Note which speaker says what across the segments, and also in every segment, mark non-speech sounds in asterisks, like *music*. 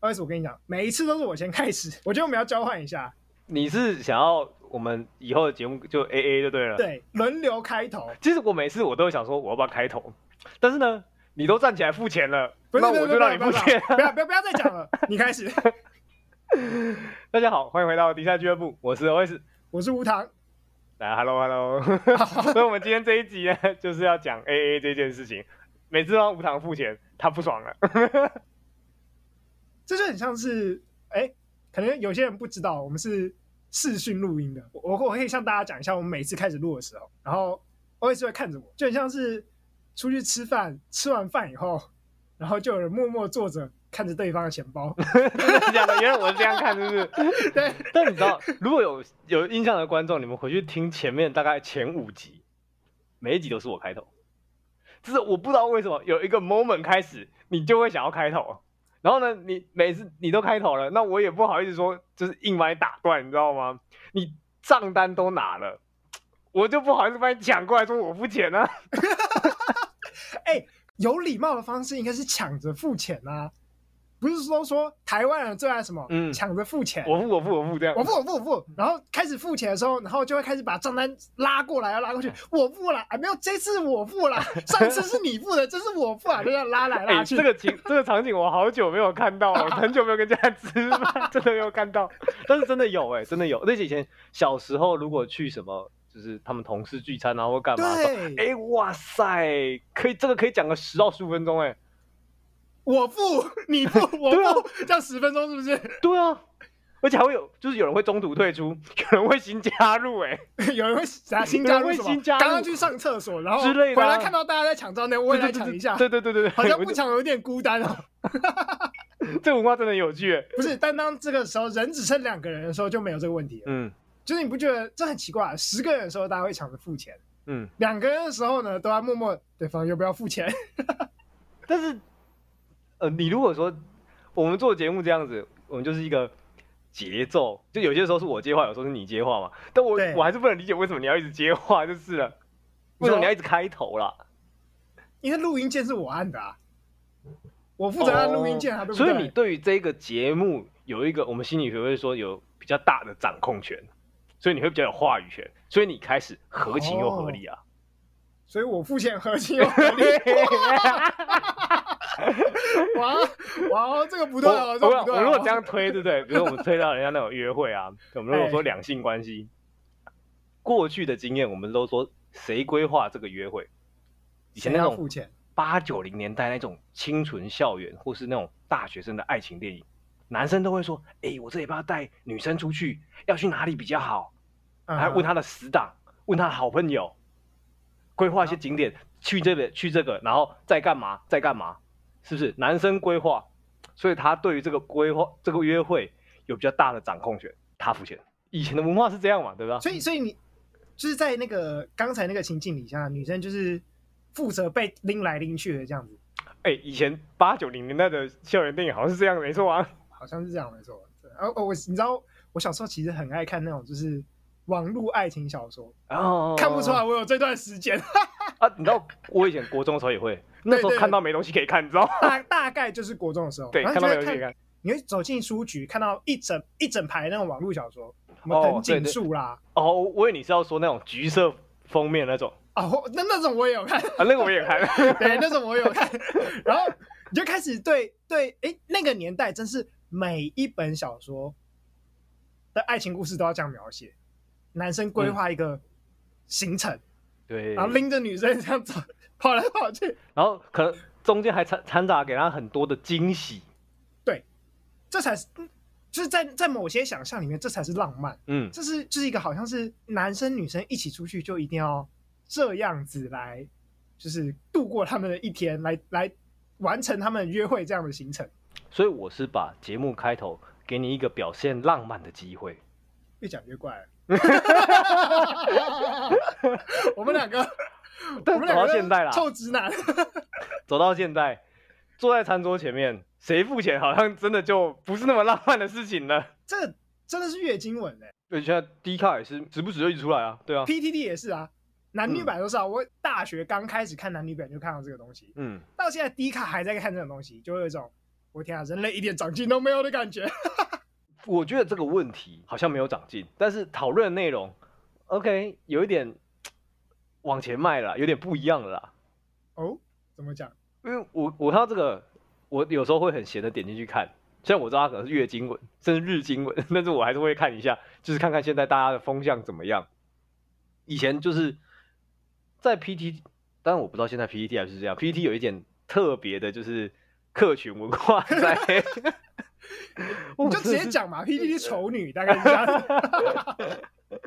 Speaker 1: 不好意思，我跟你讲，每一次都是我先开始，*laughs* 我觉得我们要交换一下。
Speaker 2: 你是想要我们以后的节目就 A A 就对了，
Speaker 1: 对，轮流开头。
Speaker 2: 其实我每次我都会想说我要不要开头，但是呢，你都站起来付钱了，
Speaker 1: 不是
Speaker 2: 那我就让你付钱。
Speaker 1: 不要不要不要再讲了，*laughs* 你开始。*laughs*
Speaker 2: 大家好，欢迎回到迪赛俱乐部，我是 OS，
Speaker 1: 我是吴糖。
Speaker 2: 来，Hello Hello。所以我们今天这一集呢，就是要讲 A A 这件事情。每次让吴糖付钱，他不爽了。
Speaker 1: 这就很像是，哎、欸，可能有些人不知道，我们是。视讯录音的，我我可以向大家讲一下，我们每次开始录的时候，然后 OS 会看着我，就很像是出去吃饭，吃完饭以后，然后就有人默默坐着看着对方的钱包。*laughs* 真的假
Speaker 2: 的？原来我是这样看，是不是？
Speaker 1: 对。
Speaker 2: 但你知道，如果有有印象的观众，你们回去听前面大概前五集，每一集都是我开头，就是我不知道为什么有一个 moment 开始，你就会想要开头。然后呢，你每次你都开头了，那我也不好意思说，就是硬把你打断，你知道吗？你账单都拿了，我就不好意思把你抢过来说我付钱啊。*laughs*
Speaker 1: 哎、欸，有礼貌的方式应该是抢着付钱啊。不是说说台湾人最爱什么？嗯，抢着付钱。
Speaker 2: 我付我付我付这样。
Speaker 1: 我付我付我付，然后开始付钱的时候，然后就会开始把账单拉过来，要拉过去。我付了，哎，没有，这次我付了，*laughs* 上次是你付的，这次我付啊，就这样拉来拉去。
Speaker 2: 欸、这个情这个场景我好久没有看到了，*laughs* 很久没有跟家人吃饭，真的没有看到。*laughs* 但是真的有哎、欸，真的有。那以前小时候如果去什么，就是他们同事聚餐然后干嘛的时候，哎、欸，哇塞，可以这个可以讲个十到十五分钟哎、欸。
Speaker 1: 我付，你付，*laughs* 我付，啊、这样十分钟是不是？
Speaker 2: 对啊，而且还会有，就是有人会中途退出，*laughs* 有人会新加入、欸，哎，*laughs*
Speaker 1: 有人会啥新加入什么？刚刚去上厕所，然后回来看到大家在抢照那，我也来抢一下。
Speaker 2: 对对对对对，
Speaker 1: 好像不抢有点孤单哦。
Speaker 2: 这文化真的有趣、欸。
Speaker 1: 不是，但当这个时候人只剩两个人的时候，就没有这个问题了。
Speaker 2: 嗯，
Speaker 1: 就是你不觉得这很奇怪、啊？十个人的时候，大家会抢着付钱。
Speaker 2: 嗯，
Speaker 1: 两个人的时候呢，都要默默对方要不要付钱。
Speaker 2: 但是。呃，你如果说我们做节目这样子，我们就是一个节奏，就有些时候是我接话，有时候是你接话嘛。但我我还是不能理解为什么你要一直接话，就是了。为什么你要一直开头啦？
Speaker 1: 因为录音键是我按的啊，我负责按录音键啊，对不对？
Speaker 2: 所以你对于这个节目有一个，我们心理学会说有比较大的掌控权，所以你会比较有话语权，所以你开始合情又合理啊。哦、
Speaker 1: 所以我付钱合情又合理。*laughs* *laughs* 哇哇，这个不对哦！这个不对啊，
Speaker 2: 我如果这样推，对不对？比如说我们推到人家那种约会啊，*laughs* 我们如果说两性关系，过去的经验，我们都说谁规划这个约会？以前那种八九零年代那种清纯校园，或是那种大学生的爱情电影，男生都会说：“哎，我这礼拜要带女生出去，要去哪里比较好？”还问他的死党，问他的好朋友，规划一些景点，去这个去这个，然后再干嘛？再干嘛？是不是男生规划，所以他对于这个规划、这个约会有比较大的掌控权，他付钱。以前的文化是这样嘛，对吧？
Speaker 1: 所以，所以你就是在那个刚才那个情境底下，女生就是负责被拎来拎去的这样子。
Speaker 2: 哎、欸，以前八九零年代的校园电影好像是这样，没错啊，
Speaker 1: 好像是这样，没错。然后我你知道，我小时候其实很爱看那种就是网络爱情小说，
Speaker 2: 哦，
Speaker 1: 看不出来我有这段时间
Speaker 2: 啊。你知道，我以前国中的时候也会。*laughs* 那时候看到没东西可以看，你知道吗？
Speaker 1: 大 *laughs* 大概就是国中的时候，
Speaker 2: 对，看到没东西可以看。
Speaker 1: 你会走进书局，看到一整一整排那种网络小说，什么藤井树啦。
Speaker 2: 哦，我以为你是要说那种橘色封面那种。*laughs*
Speaker 1: 哦，那那种我也有看。
Speaker 2: 啊，那个我也看。
Speaker 1: 对，那种我也有看。然后你就开始对对，哎，那个年代真是每一本小说的爱情故事都要这样描写：男生规划一个行程，
Speaker 2: 对，
Speaker 1: 然后拎着女生这样走。跑来跑去，
Speaker 2: 然后可能中间还掺掺杂给他很多的惊喜，
Speaker 1: 对，这才是就是在在某些想象里面，这才是浪漫。
Speaker 2: 嗯，
Speaker 1: 这是就是一个好像是男生女生一起出去就一定要这样子来，就是度过他们的一天，来来完成他们约会这样的行程。
Speaker 2: 所以我是把节目开头给你一个表现浪漫的机会，
Speaker 1: 越讲越怪了。*laughs* 我们两个。*laughs*
Speaker 2: 走到现在啦，
Speaker 1: 臭直男。*laughs*
Speaker 2: 走到现在，坐在餐桌前面，谁付钱好像真的就不是那么浪漫的事情了。
Speaker 1: 这真的是月经文哎。
Speaker 2: 对，现在 D 卡也是时不时就一出来啊。对啊
Speaker 1: ，PTT 也是啊，男女版都是啊。我大学刚开始看男女版就看到这个东西，
Speaker 2: 嗯，
Speaker 1: 到现在 D 卡还在看这种东西，就会有一种我天啊，人类一点长进都没有的感觉。
Speaker 2: 我觉得这个问题好像没有长进，但是讨论的内容，OK，有一点往前迈了，有点不一样了啦。
Speaker 1: 哦，怎么讲？
Speaker 2: 因为我我看到这个，我有时候会很闲的点进去看，虽然我知道它可能是月经文，甚至日经文，*laughs* 但是我还是会看一下，就是看看现在大家的风向怎么样。以前就是在 PT，当然我不知道现在 PTT 还是这样，PTT 有一点特别的，就是客群文化在。*laughs* *laughs*
Speaker 1: 你就直接讲嘛，PTT 丑女 *laughs* 大概是这样。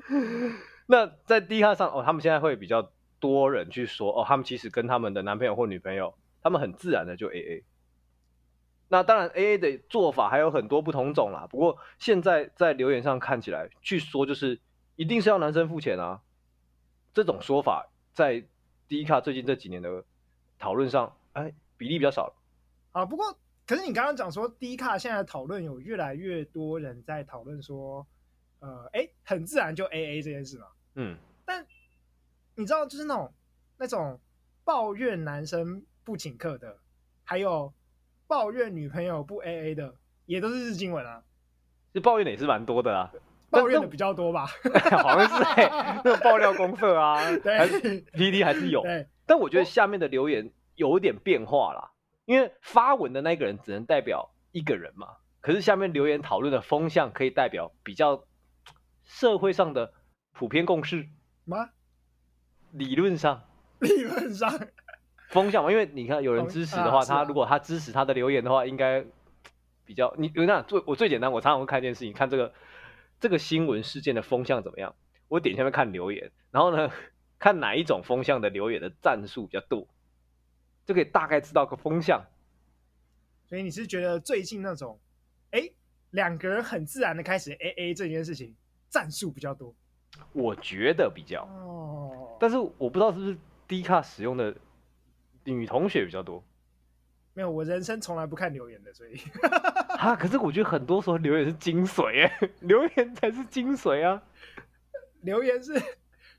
Speaker 1: *laughs*
Speaker 2: 那在 D 卡上哦，他们现在会比较多人去说哦，他们其实跟他们的男朋友或女朋友，他们很自然的就 AA。那当然 AA 的做法还有很多不同种啦。不过现在在留言上看起来，据说就是一定是要男生付钱啊。这种说法在 D 卡最近这几年的讨论上，哎，比例比较少了。
Speaker 1: 啊，不过。可是你刚刚讲说，D 卡现在讨论有越来越多人在讨论说，呃，哎，很自然就 AA 这件事嘛。
Speaker 2: 嗯。
Speaker 1: 但你知道，就是那种那种抱怨男生不请客的，还有抱怨女朋友不 AA 的，也都是日经文啊。
Speaker 2: 这抱怨的也是蛮多的啊，
Speaker 1: 抱怨的比较多吧？*laughs*
Speaker 2: 好像是那种爆料公社啊，*laughs*
Speaker 1: 对
Speaker 2: 还是 PD 还是有。
Speaker 1: 对。
Speaker 2: 但我觉得下面的留言有点变化啦。因为发文的那个人只能代表一个人嘛，可是下面留言讨论的风向可以代表比较社会上的普遍共识
Speaker 1: 吗？
Speaker 2: 理论上，*laughs*
Speaker 1: 理论上
Speaker 2: 风向嘛，因为你看有人支持的话，他如果他支持他的留言的话，应该比较你你看最我最简单，我常常会看一件事情，看这个这个新闻事件的风向怎么样，我点下面看留言，然后呢 *laughs* 看哪一种风向的留言的赞数比较多。就可以大概知道个风向，
Speaker 1: 所以你是觉得最近那种，哎，两个人很自然的开始 AA 这件事情，战术比较多？
Speaker 2: 我觉得比较
Speaker 1: 哦，
Speaker 2: 但是我不知道是不是低卡使用的女同学比较多。
Speaker 1: 没有，我人生从来不看留言的，所以
Speaker 2: 啊，可是我觉得很多时候留言是精髓哎，*laughs* 留言才是精髓啊，
Speaker 1: 留言是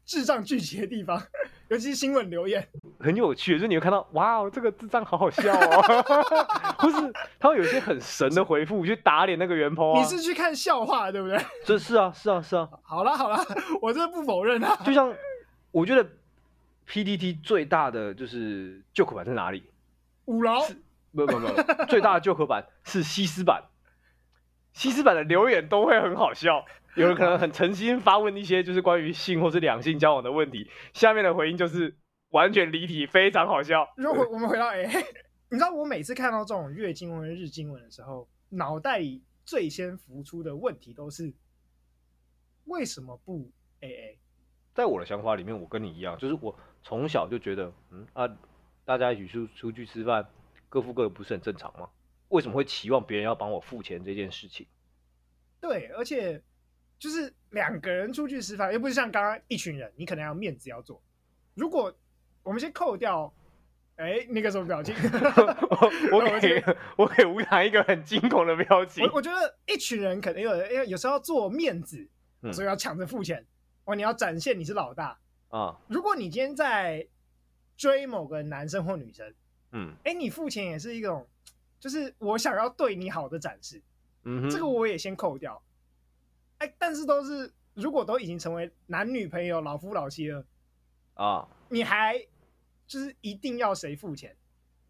Speaker 1: 智障聚集的地方。尤其是新闻留言
Speaker 2: 很有趣，就是你会看到，哇哦，这个智障好好笑哦，*laughs* 不是，他会有一些很神的回复去打脸那个原 po 啊。
Speaker 1: 你是去看笑话对不对？
Speaker 2: 这是啊，是啊，是啊。
Speaker 1: 好了好了，*laughs* 我这不否认啊。
Speaker 2: 就像我觉得 PDT 最大的就是 joke 版在哪里？
Speaker 1: 五楼？
Speaker 2: 不不不，最大的 joke 版是西斯版，西斯版的留言都会很好笑。有人可能很诚心发问一些就是关于性或是两性交往的问题，下面的回应就是完全离题，非常好笑。
Speaker 1: 如果我们回到 A，你知道我每次看到这种月经文、日经文的时候，脑袋里最先浮出的问题都是为什么不 AA？
Speaker 2: 在我的想法里面，我跟你一样，就是我从小就觉得，嗯啊，大家一起出出去吃饭，各付各的不是很正常吗？为什么会期望别人要帮我付钱这件事情？
Speaker 1: 对，而且。就是两个人出去吃饭，又不是像刚刚一群人，你可能要面子要做。如果我们先扣掉，哎、欸，那个什么表情？*laughs*
Speaker 2: 我我给 *laughs* *laughs* 我给吴糖一个很惊恐的表情。
Speaker 1: 我我觉得一群人可能有，因为有时候要做面子，所以要抢着付钱。哦、嗯，你要展现你是老大
Speaker 2: 啊。
Speaker 1: 如果你今天在追某个男生或女生，
Speaker 2: 嗯，
Speaker 1: 哎、欸，你付钱也是一种，就是我想要对你好的展示。
Speaker 2: 嗯，
Speaker 1: 这个我也先扣掉。但是都是，如果都已经成为男女朋友、老夫老妻了
Speaker 2: 啊，
Speaker 1: 你还就是一定要谁付钱？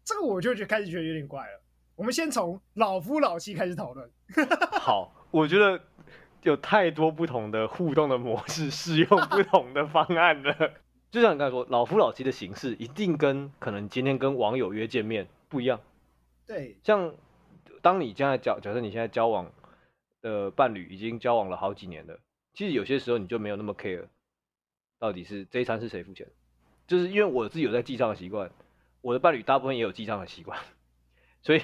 Speaker 1: 这个我就觉得开始觉得有点怪了。我们先从老夫老妻开始讨论。*laughs*
Speaker 2: 好，我觉得有太多不同的互动的模式，适用不同的方案了。*laughs* 就像你刚才说，老夫老妻的形式一定跟可能今天跟网友约见面不一样。
Speaker 1: 对，
Speaker 2: 像当你现在交假设你现在交往。的伴侣已经交往了好几年了，其实有些时候你就没有那么 care，到底是这一餐是谁付钱，就是因为我自己有在记账的习惯，我的伴侣大部分也有记账的习惯，所以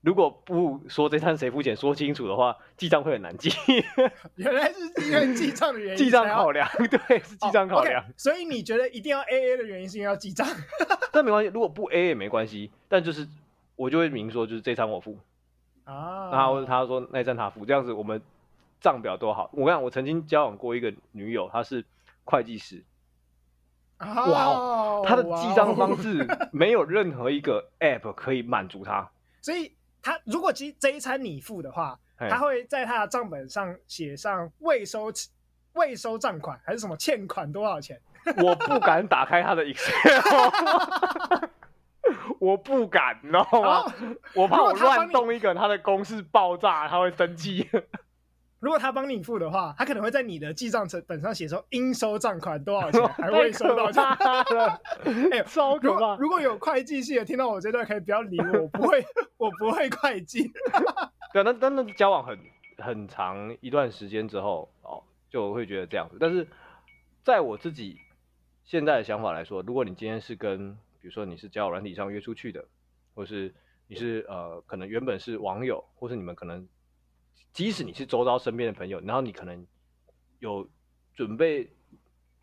Speaker 2: 如果不说这餐谁付钱说清楚的话，记账会很难记。*laughs*
Speaker 1: 原来是因为记账的原因，
Speaker 2: 记账考量，对，是记账考量。
Speaker 1: Oh, okay. 所以你觉得一定要 AA 的原因是因为要记账？*laughs*
Speaker 2: 但没关系，如果不 AA 也没关系，但就是我就会明说，就是这餐我付。
Speaker 1: 啊，
Speaker 2: 然后他说那一站他付，这样子我们账表多好。我跟你讲，我曾经交往过一个女友，她是会计师，哇哦，她的记账方 *laughs* 式没有任何一个 app 可以满足她，
Speaker 1: 所以他如果这这一餐你付的话，他会在他的账本上写上未收未收账款还是什么欠款多少钱？*laughs*
Speaker 2: 我不敢打开他的 Excel，*laughs* 我不敢，你知道吗？我怕我乱动一个，他的公式爆炸，他会生气。
Speaker 1: 如果他帮你付的话，他可能会在你的记账本上写说应收账款多少钱，*laughs* 还未收到钱。*laughs* 哎，超可怕！如果有会计系的听到我这段，可以不要理我，我不会，*laughs* 我不会会计。
Speaker 2: 对，那那、那交往很很长一段时间之后，哦，就会觉得这样子。但是在我自己现在的想法来说，如果你今天是跟，比如说你是交友软体上约出去的，或是你是呃，可能原本是网友，或是你们可能。即使你是周遭身边的朋友，然后你可能有准备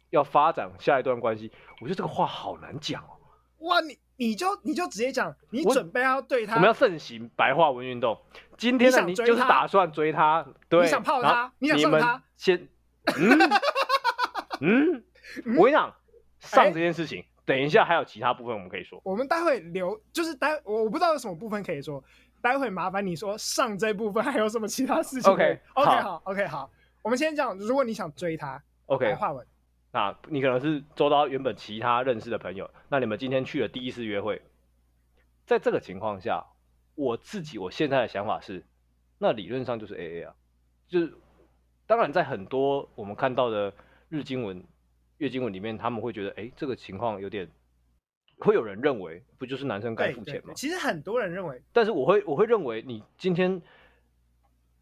Speaker 2: 要发展下一段关系，我觉得这个话好难讲哦。
Speaker 1: 哇，你你就你就直接讲，你准备要对他，
Speaker 2: 我们要盛行白话文运动。今天呢，你就是打算追他，对，
Speaker 1: 你想泡他，你想上他，
Speaker 2: 先，嗯 *laughs* 嗯，我跟你讲，上这件事情，等一下还有其他部分我们可以说。
Speaker 1: 我们待会留，就是待我不知道有什么部分可以说。待会麻烦你说上这部分还有什么其他事情
Speaker 2: ？OK
Speaker 1: OK 好 OK 好，我们先讲，如果你想追他
Speaker 2: ，OK
Speaker 1: 白话文，
Speaker 2: 那你可能是周遭原本其他认识的朋友，那你们今天去了第一次约会，在这个情况下，我自己我现在的想法是，那理论上就是 AA 啊，就是当然在很多我们看到的日经文、月经文里面，他们会觉得，哎，这个情况有点。会有人认为，不就是男生该付钱吗？
Speaker 1: 其实很多人认为，
Speaker 2: 但是我会我会认为，你今天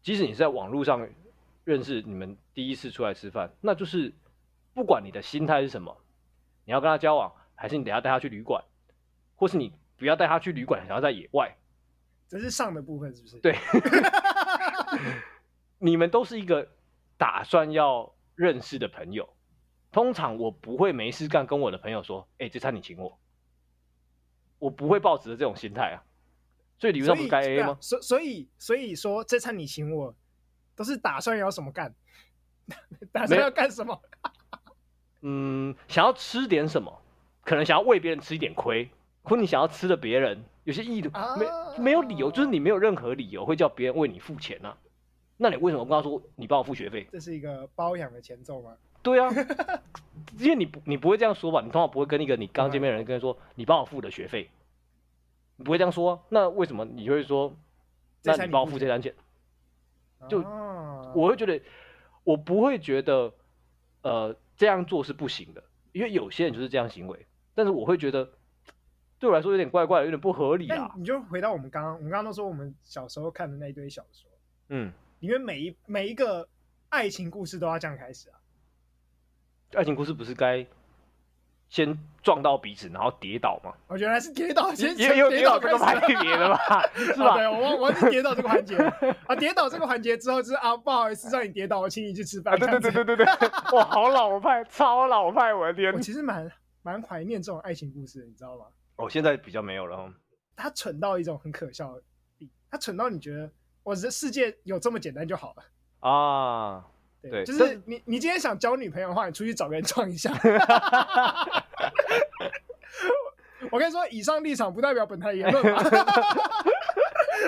Speaker 2: 即使你是在网络上认识，你们第一次出来吃饭，那就是不管你的心态是什么，你要跟他交往，还是你等下带他去旅馆，或是你不要带他去旅馆，想要在野外，
Speaker 1: 这是上的部分，是不是？
Speaker 2: 对，*laughs* 你们都是一个打算要认识的朋友。通常我不会没事干跟我的朋友说，哎，这餐你请我。我不会抱持着这种心态啊，所以理论上不该 AA 吗？
Speaker 1: 所所以所以说这餐你请我，都是打算要什么干？*laughs* 打算要干什么？
Speaker 2: 嗯，想要吃点什么，可能想要为别人吃一点亏，或你想要吃的别人有些意图，啊、没没有理由，就是你没有任何理由会叫别人为你付钱啊。那你为什么不跟他说你帮我付学费？
Speaker 1: 这是一个包养的前奏吗？
Speaker 2: 对啊，因为你不你不会这样说吧？你通常不会跟一个你刚见面的人跟他说你帮我付的学费，你不会这样说啊。那为什么你会说？那你帮我付这单钱？就我会觉得，我不会觉得，呃，这样做是不行的，因为有些人就是这样行为。但是我会觉得，对我来说有点怪怪的，有点不合理啊。
Speaker 1: 你就回到我们刚刚，我们刚刚都说我们小时候看的那一堆小说，
Speaker 2: 嗯，
Speaker 1: 里面每一每一个爱情故事都要这样开始啊。
Speaker 2: 爱情故事不是该先撞到彼此，然后跌倒吗？
Speaker 1: 我觉得还是跌倒先，
Speaker 2: 也有跌倒这个环节的吧？*laughs* 是吧？
Speaker 1: 对，我我是跌倒这个环节啊，跌倒这个环节之后就是啊，不好意思让你跌倒，我请你去吃饭。
Speaker 2: 对对对对对对，哇，好老派，超老派，我的天！
Speaker 1: 我其实蛮蛮怀念这种爱情故事的，你知道吗？
Speaker 2: 哦，现在比较没有了。
Speaker 1: 他蠢到一种很可笑的，他蠢到你觉得我的世界有这么简单就好了
Speaker 2: 啊。
Speaker 1: 对，就是你，你今天想交女朋友的话，你出去找个人撞一下。*laughs* 我跟你说，以上立场不代表本台言论。*laughs*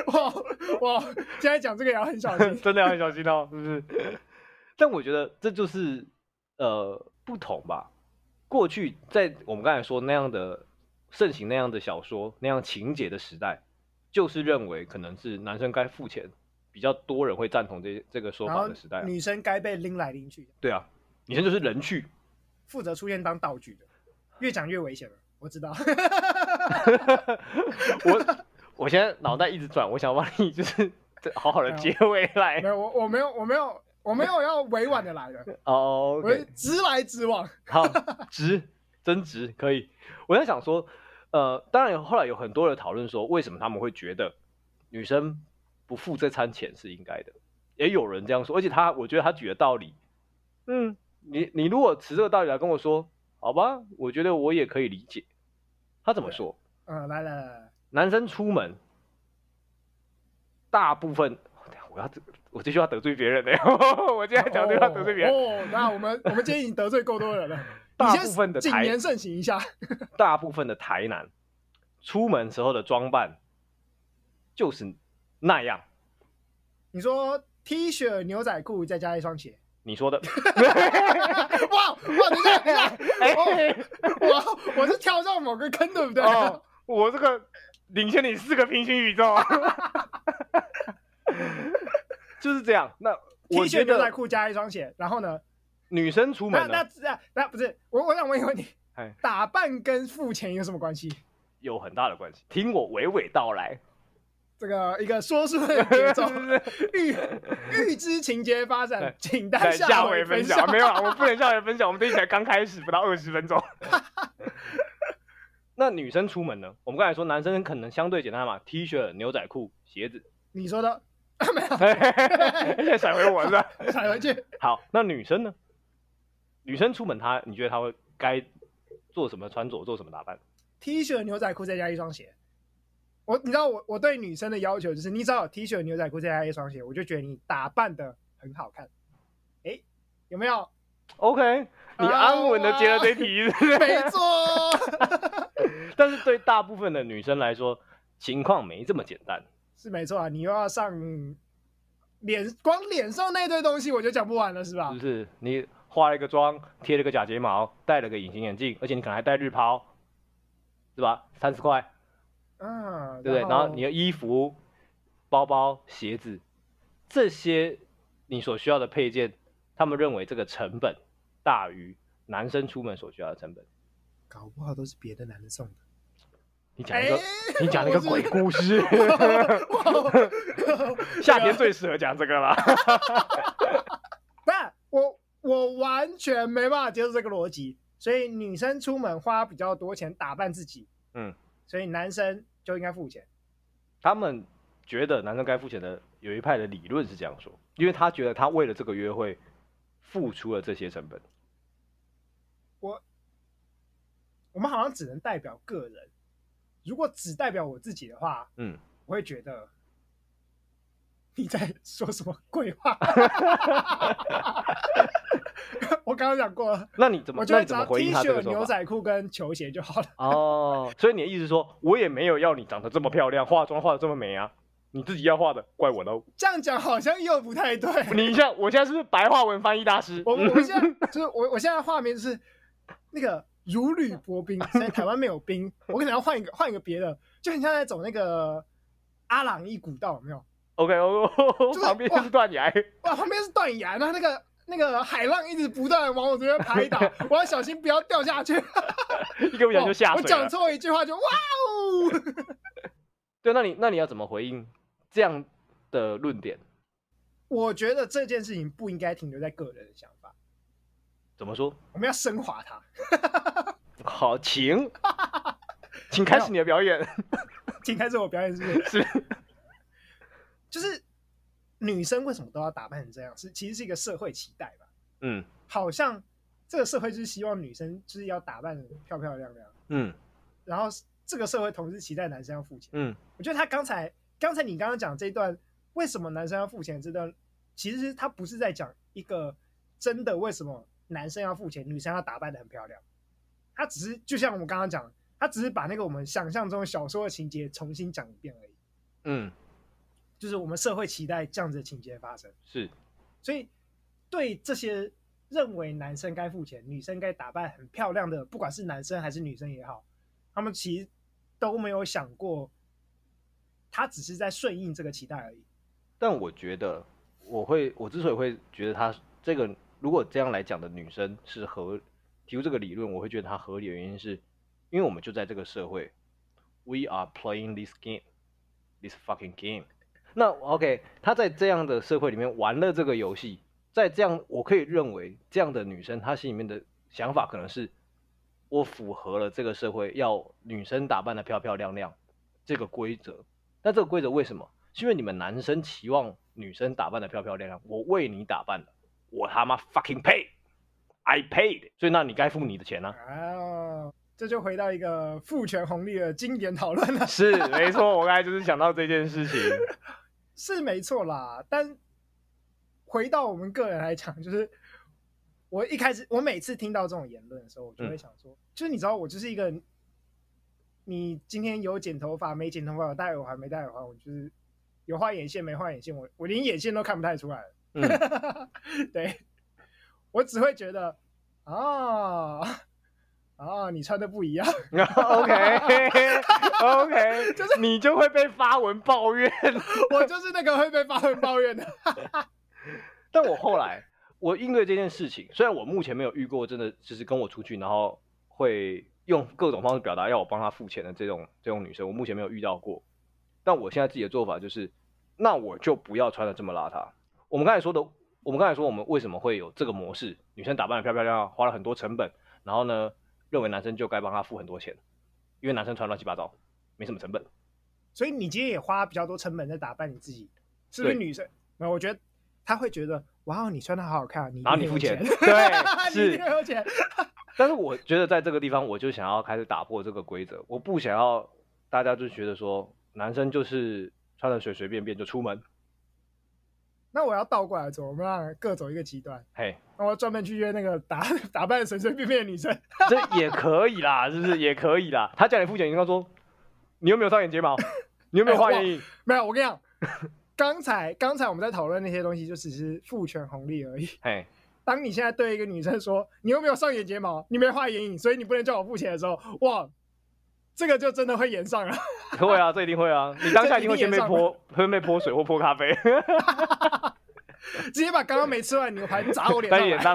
Speaker 1: 哇哇，现在讲这个也要很小心，*laughs*
Speaker 2: 真的要很小心哦，是不是？但我觉得这就是呃不同吧。过去在我们刚才说那样的盛行那样的小说那样情节的时代，就是认为可能是男生该付钱。比较多人会赞同这这个说法的时代，
Speaker 1: 女生该被拎来拎去的。
Speaker 2: 对啊，女生就是人去，
Speaker 1: 负责出现当道具的。越讲越危险了，我知道。*laughs*
Speaker 2: 我我现在脑袋一直转，我想帮你就是 *laughs* 好好的结尾来。
Speaker 1: 没有，我我没有，我没有，我没有要委婉的来的。*laughs*
Speaker 2: 哦，
Speaker 1: 我直来直往。
Speaker 2: 好，直，真直，可以。我在想说，呃，当然后来有很多人讨论说，为什么他们会觉得女生。不付这餐钱是应该的，也有人这样说，而且他，我觉得他举的道理，嗯，你你如果持这个道理来跟我说，好吧，我觉得我也可以理解。他怎么说？
Speaker 1: 嗯，来来来，
Speaker 2: 男生出门，大部分，我要我这句 *laughs* 话得罪别人的，我今天讲这句话得罪别人。
Speaker 1: 哦，那我们我们今天已经得罪够多人了。*laughs*
Speaker 2: 大部分的台，谨
Speaker 1: 言慎行一下。*laughs*
Speaker 2: 大部分的台南出门时候的装扮，就是。那样。
Speaker 1: 你说 T 恤、牛仔裤再加一双鞋，
Speaker 2: 你说的。
Speaker 1: 哇 *laughs* 哇，我我是跳上某个坑，对不对？
Speaker 2: 哦，我这个领先你四个平行宇宙啊，*laughs* 就是这样。那
Speaker 1: T 恤、牛仔裤加一双鞋，然后呢？
Speaker 2: 女生出门
Speaker 1: 那那那不是我，我想问一个问题，打扮跟付钱有什么关系？
Speaker 2: 有很大的关系，听我娓娓道来。
Speaker 1: 这个一个说书的节奏，预预知情节发展，请待下回分享。
Speaker 2: 没有啊，我不能下回分享，我们这一才刚开始不到二十分钟。*laughs* 那女生出门呢？我们刚才说男生可能相对简单嘛，T 恤、牛仔裤、鞋子。
Speaker 1: 你说的没有？
Speaker 2: 现在甩回我是吧？*laughs*
Speaker 1: 甩回去。
Speaker 2: 好，那女生呢？女生出门她，你觉得她会该做什么穿着，做什么打扮
Speaker 1: ？T 恤、牛仔裤再加一双鞋。我你知道我我对女生的要求就是，你只要有 T 恤、牛仔裤再加一双鞋，我就觉得你打扮的很好看。哎，有没有
Speaker 2: ？OK，你安稳的接了这题，啊、
Speaker 1: 没错。*laughs*
Speaker 2: 但是对大部分的女生来说，情况没这么简单。
Speaker 1: 是没错啊，你又要上脸，光脸上那堆东西我就讲不完了，是吧？
Speaker 2: 是不是？你化了一个妆，贴了个假睫毛，戴了个隐形眼镜，而且你可能还戴日抛，是吧？三十块。
Speaker 1: 嗯，
Speaker 2: 对不对？然后你的衣服、包包、鞋子这些你所需要的配件，他们认为这个成本大于男生出门所需要的成本。
Speaker 1: 搞不好都是别的男的送的。
Speaker 2: 你讲一个，欸、你讲一个鬼故事。*laughs* 夏天最适合讲这个了。*laughs*
Speaker 1: 不是，我我完全没办法接受这个逻辑。所以女生出门花比较多钱打扮自己，嗯。所以男生就应该付钱。
Speaker 2: 他们觉得男生该付钱的有一派的理论是这样说，因为他觉得他为了这个约会付出了这些成本。
Speaker 1: 我我们好像只能代表个人，如果只代表我自己的话，嗯，我会觉得你在说什么鬼话。*laughs* 我刚刚讲过了，
Speaker 2: 那你怎么？
Speaker 1: 我觉得只
Speaker 2: 要
Speaker 1: T 恤、牛仔裤跟球鞋就好了。
Speaker 2: 哦，所以你的意思是说，我也没有要你长得这么漂亮，化妆化的这么美啊？你自己要化的，怪我喽。
Speaker 1: 这样讲好像又不太对。
Speaker 2: 你像我现在是不是白话文翻译大师？
Speaker 1: 我我现在 *laughs* 就是我我现在画面就是那个如履薄冰，在台湾没有冰，我可能要换一个换一个别的，就很像在走那个阿朗壹古道，有没有
Speaker 2: ？OK，哦，旁边是断崖，
Speaker 1: 哇，旁边是断崖，然后那个。那个海浪一直不断往我这边拍打，我要小心不要掉下去。*laughs*
Speaker 2: 一个不小心就下。
Speaker 1: 我讲错一句话就哇哦！
Speaker 2: 对，那你那你要怎么回应这样的论点？
Speaker 1: 我觉得这件事情不应该停留在个人的想法。
Speaker 2: 怎么说？
Speaker 1: 我们要升华它。
Speaker 2: 好，请，*laughs* 请开始你的表演。
Speaker 1: 请开始我表演是不是？*laughs* 是。就是。女生为什么都要打扮成这样？是其实是一个社会期待吧？嗯，好像这个社会就是希望女生就是要打扮漂漂亮亮。嗯，然后这个社会同时期待男生要付钱。嗯，我觉得他刚才刚才你刚刚讲这一段，为什么男生要付钱这段，其实他不是在讲一个真的为什么男生要付钱，女生要打扮的很漂亮。他只是就像我们刚刚讲，他只是把那个我们想象中小说的情节重新讲一遍而已。嗯。就是我们社会期待这样子的情节发生，
Speaker 2: 是，
Speaker 1: 所以对这些认为男生该付钱、女生该打扮很漂亮的，不管是男生还是女生也好，他们其实都没有想过，他只是在顺应这个期待而已。
Speaker 2: 但我觉得，我会，我之所以会觉得他这个，如果这样来讲的女生是合提出这个理论，我会觉得他合理的原因是，因为我们就在这个社会，We are playing this game, this fucking game。那 OK，他在这样的社会里面玩了这个游戏，在这样，我可以认为这样的女生，她心里面的想法可能是，我符合了这个社会要女生打扮的漂漂亮亮这个规则。那这个规则为什么？是因为你们男生期望女生打扮的漂漂亮亮，我为你打扮了，我他妈 fucking pay，I paid，所以那你该付你的钱呢、啊？
Speaker 1: 哦，这就回到一个父权红利的经典讨论了。
Speaker 2: 是，没错，我刚才就是想到这件事情。
Speaker 1: 是没错啦，但回到我们个人来讲，就是我一开始，我每次听到这种言论的时候，我就会想说，嗯、就是你知道，我就是一个，你今天有剪头发没剪头发，有戴耳环没戴耳环，我就是有画眼线没画眼线，我我连眼线都看不太出来。嗯，*laughs* 对，我只会觉得啊啊，你穿的不一样。*laughs*
Speaker 2: OK OK，*laughs* 就是你就会被发文抱怨，*laughs*
Speaker 1: 我就是那个会被发文抱怨的。
Speaker 2: 但我后来，我应对这件事情，虽然我目前没有遇过真的就是跟我出去，然后会用各种方式表达要我帮他付钱的这种这种女生，我目前没有遇到过。但我现在自己的做法就是，那我就不要穿的这么邋遢。我们刚才说的，我们刚才说我们为什么会有这个模式？女生打扮的漂漂亮亮，花了很多成本，然后呢，认为男生就该帮他付很多钱，因为男生穿乱七八糟，没什么成本。
Speaker 1: 所以你今天也花比较多成本在打扮你自己，是不是女生？那我觉得。他会觉得哇，你穿的好好看，你
Speaker 2: 然后你付钱，对，*laughs* 是，
Speaker 1: 你有钱。
Speaker 2: 但是我觉得在这个地方，我就想要开始打破这个规则，我不想要大家就觉得说男生就是穿的随随便便就出门。
Speaker 1: 那我要倒过来走，我们让各走一个极端。
Speaker 2: 嘿，
Speaker 1: 那我专门去约那个打 *laughs* 打扮的随随便便的女生，
Speaker 2: 这也可以啦，是不是？也可以啦。他叫你付钱，你跟他说，你有没有上眼睫毛？你有没有画眼影？*laughs*
Speaker 1: 没有，我跟你讲。刚才刚才我们在讨论那些东西，就只是父权红利而已。
Speaker 2: 嘿，
Speaker 1: 当你现在对一个女生说，你有没有上眼睫毛？你没画眼影，所以你不能叫我付钱的时候，哇，这个就真的会演上了。
Speaker 2: 会啊，这一定会啊！你当下一定会先被泼，会被泼水或泼咖啡，
Speaker 1: 直接把刚刚没吃完牛排砸我脸上。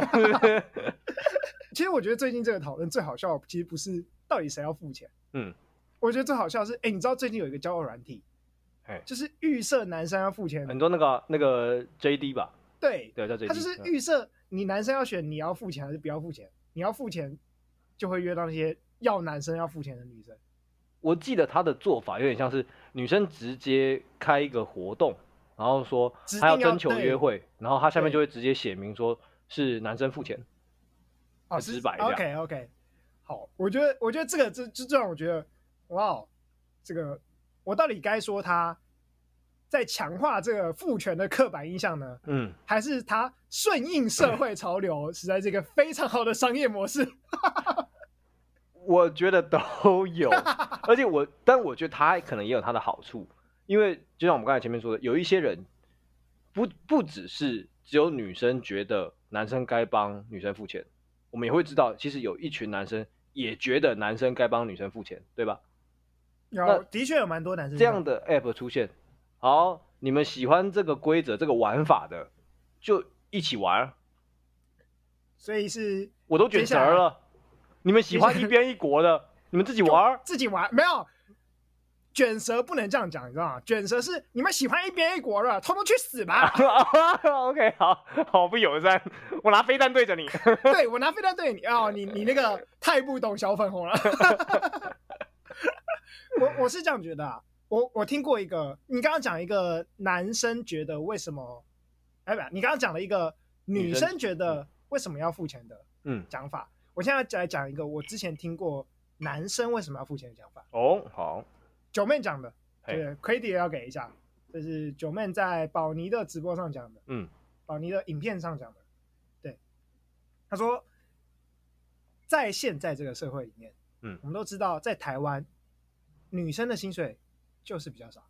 Speaker 1: *laughs* 其实我觉得最近这个讨论最好笑，其实不是到底谁要付钱。
Speaker 2: 嗯，
Speaker 1: 我觉得最好笑是，哎，你知道最近有一个交友软体。就是预设男生要付钱，
Speaker 2: 很多那个那个 JD 吧，
Speaker 1: 对
Speaker 2: 对叫 JD，
Speaker 1: 他就是预设你男生要选你要付钱还是不要付钱，你要付钱就会约到那些要男生要付钱的女生。
Speaker 2: 我记得他的做法有点像是女生直接开一个活动，然后说她要征求约会，然后他下面就会直接写明说是男生付钱，哦，直白这样。
Speaker 1: OK OK，好，我觉得我觉得这个这就这让我觉得哇，这个。我到底该说他在强化这个父权的刻板印象呢？
Speaker 2: 嗯，
Speaker 1: 还是他顺应社会潮流，*laughs* 实在是一个非常好的商业模式？
Speaker 2: 我觉得都有，*laughs* 而且我，但我觉得他可能也有他的好处，因为就像我们刚才前面说的，有一些人不不只是只有女生觉得男生该帮女生付钱，我们也会知道，其实有一群男生也觉得男生该帮女生付钱，对吧？
Speaker 1: 有，的确有蛮多男生
Speaker 2: 这样的 app 出现。好，你们喜欢这个规则、这个玩法的，就一起玩。
Speaker 1: 所以是，
Speaker 2: 我都卷舌了。你们喜欢一边一国的，*laughs* 你们自己玩，
Speaker 1: 自己玩。没有，卷舌不能这样讲，你知道吗？卷舌是你们喜欢一边一国的，通通去死吧。*laughs*
Speaker 2: OK，好好不友善。我拿飞弹对着你。*laughs*
Speaker 1: 对，我拿飞弹对你啊、哦！你你那个太不懂小粉红了。我我是这样觉得啊，我我听过一个，你刚刚讲一个男生觉得为什么，哎不，你刚刚讲了一个女生觉得为什么要付钱的，嗯，讲法。我现在来讲一个我之前听过男生为什么要付钱的讲法。
Speaker 2: 哦，好，
Speaker 1: 九妹讲的，对，credit 也要给一下，这是九妹在宝妮的直播上讲的，
Speaker 2: 嗯，
Speaker 1: 宝妮的影片上讲的，对，他说，在现在这个社会里面，嗯，我们都知道在台湾。女生的薪水就是比较少，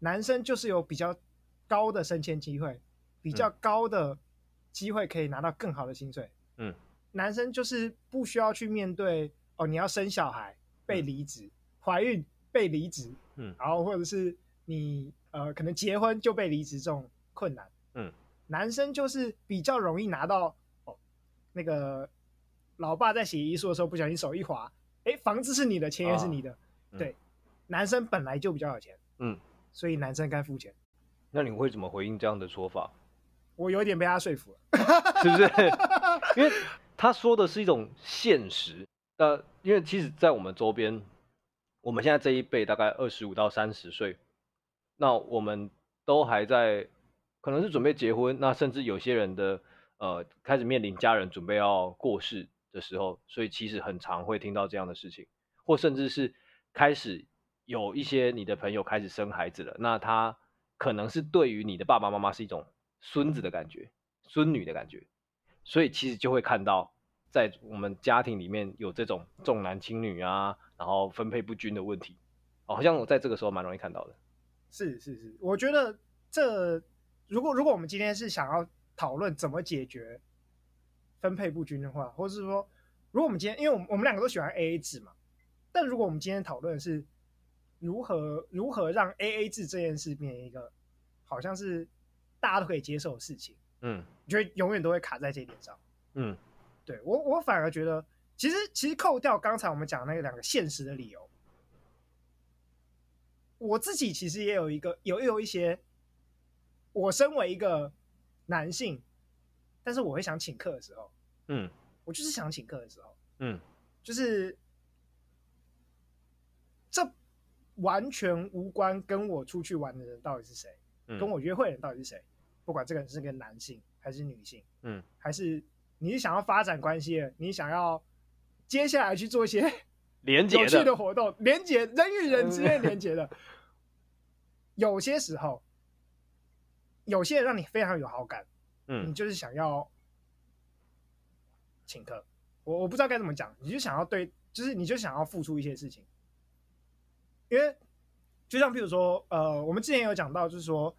Speaker 1: 男生就是有比较高的升迁机会，比较高的机会可以拿到更好的薪水。
Speaker 2: 嗯，
Speaker 1: 男生就是不需要去面对哦，你要生小孩被离职，怀孕被离职，
Speaker 2: 嗯，
Speaker 1: 然后或者是你呃可能结婚就被离职这种困难。
Speaker 2: 嗯，
Speaker 1: 男生就是比较容易拿到哦，那个老爸在写遗书的时候不小心手一滑，哎，房子是你的，钱也是你的，哦，对。男生本来就比较有钱，
Speaker 2: 嗯，
Speaker 1: 所以男生该付钱。
Speaker 2: 那你会怎么回应这样的说法？
Speaker 1: 我有点被他说服了，*laughs*
Speaker 2: 是不是？*laughs* 因为他说的是一种现实。呃，因为其实，在我们周边，我们现在这一辈大概二十五到三十岁，那我们都还在，可能是准备结婚，那甚至有些人的呃开始面临家人准备要过世的时候，所以其实很常会听到这样的事情，或甚至是开始。有一些你的朋友开始生孩子了，那他可能是对于你的爸爸妈妈是一种孙子的感觉，孙女的感觉，所以其实就会看到在我们家庭里面有这种重男轻女啊，然后分配不均的问题，好像我在这个时候蛮容易看到的。
Speaker 1: 是是是，我觉得这如果如果我们今天是想要讨论怎么解决分配不均的话，或者是说，如果我们今天，因为我们我们两个都喜欢 AA 制嘛，但如果我们今天讨论是如何如何让 AA 制这件事变成一个好像是大家都可以接受的事情，
Speaker 2: 嗯，
Speaker 1: 我觉得永远都会卡在这一点上，
Speaker 2: 嗯，
Speaker 1: 对我我反而觉得，其实其实扣掉刚才我们讲那个两个现实的理由。我自己其实也有一个有有一些，我身为一个男性，但是我会想请客的时候，
Speaker 2: 嗯，
Speaker 1: 我就是想请客的时候，
Speaker 2: 嗯，
Speaker 1: 就是这完全无关跟我出去玩的人到底是谁，
Speaker 2: 嗯，
Speaker 1: 跟我约会的人到底是谁，不管这个人是个男性还是女性，
Speaker 2: 嗯，
Speaker 1: 还是你是想要发展关系的，你想要接下来去做一些。*laughs* 连接有趣的活动，连接人与人之间连接的，*laughs* 有些时候，有些人让你非常有好感，
Speaker 2: 嗯，
Speaker 1: 你就是想要请客，我我不知道该怎么讲，你就想要对，就是你就想要付出一些事情，因为就像譬如说，呃，我们之前有讲到，就是说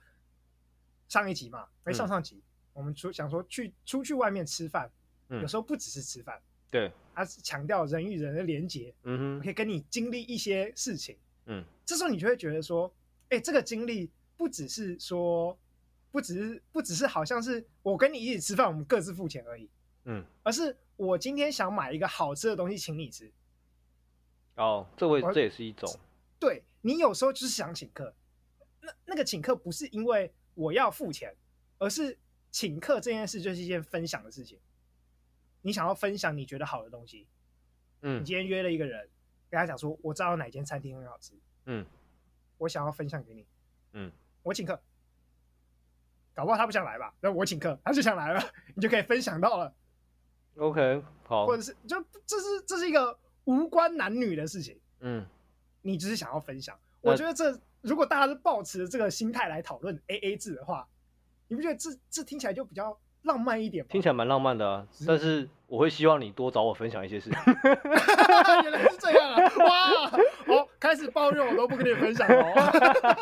Speaker 1: 上一集嘛，哎上上集，嗯、我们出想说去出去外面吃饭，嗯、有时候不只是吃饭。
Speaker 2: 对，
Speaker 1: 他是强调人与人的连结，
Speaker 2: 嗯哼，
Speaker 1: 可以跟你经历一些事情，
Speaker 2: 嗯，
Speaker 1: 这时候你就会觉得说，哎，这个经历不只是说，不只是不只是好像是我跟你一起吃饭，我们各自付钱而已，
Speaker 2: 嗯，
Speaker 1: 而是我今天想买一个好吃的东西请你吃，
Speaker 2: 哦，这位这也是一种，
Speaker 1: 对，你有时候就是想请客，那那个请客不是因为我要付钱，而是请客这件事就是一件分享的事情。你想要分享你觉得好的东西，
Speaker 2: 嗯，
Speaker 1: 你今天约了一个人，跟他讲说，我知道哪间餐厅很好吃，
Speaker 2: 嗯，
Speaker 1: 我想要分享给你，
Speaker 2: 嗯，
Speaker 1: 我请客，搞不好他不想来吧？那我请客，他就想来了，你就可以分享到了。
Speaker 2: OK，好，
Speaker 1: 或者是就这是这是一个无关男女的事情，
Speaker 2: 嗯，
Speaker 1: 你只是想要分享。我觉得这如果大家是抱持这个心态来讨论 AA 制的话，你不觉得这这听起来就比较？浪漫一点，听
Speaker 2: 起来蛮浪漫的啊。是，但是我会希望你多找我分享一些事情。*laughs*
Speaker 1: 原来是这样啊！哇，哦，开始抱怨我都不跟你分享哦，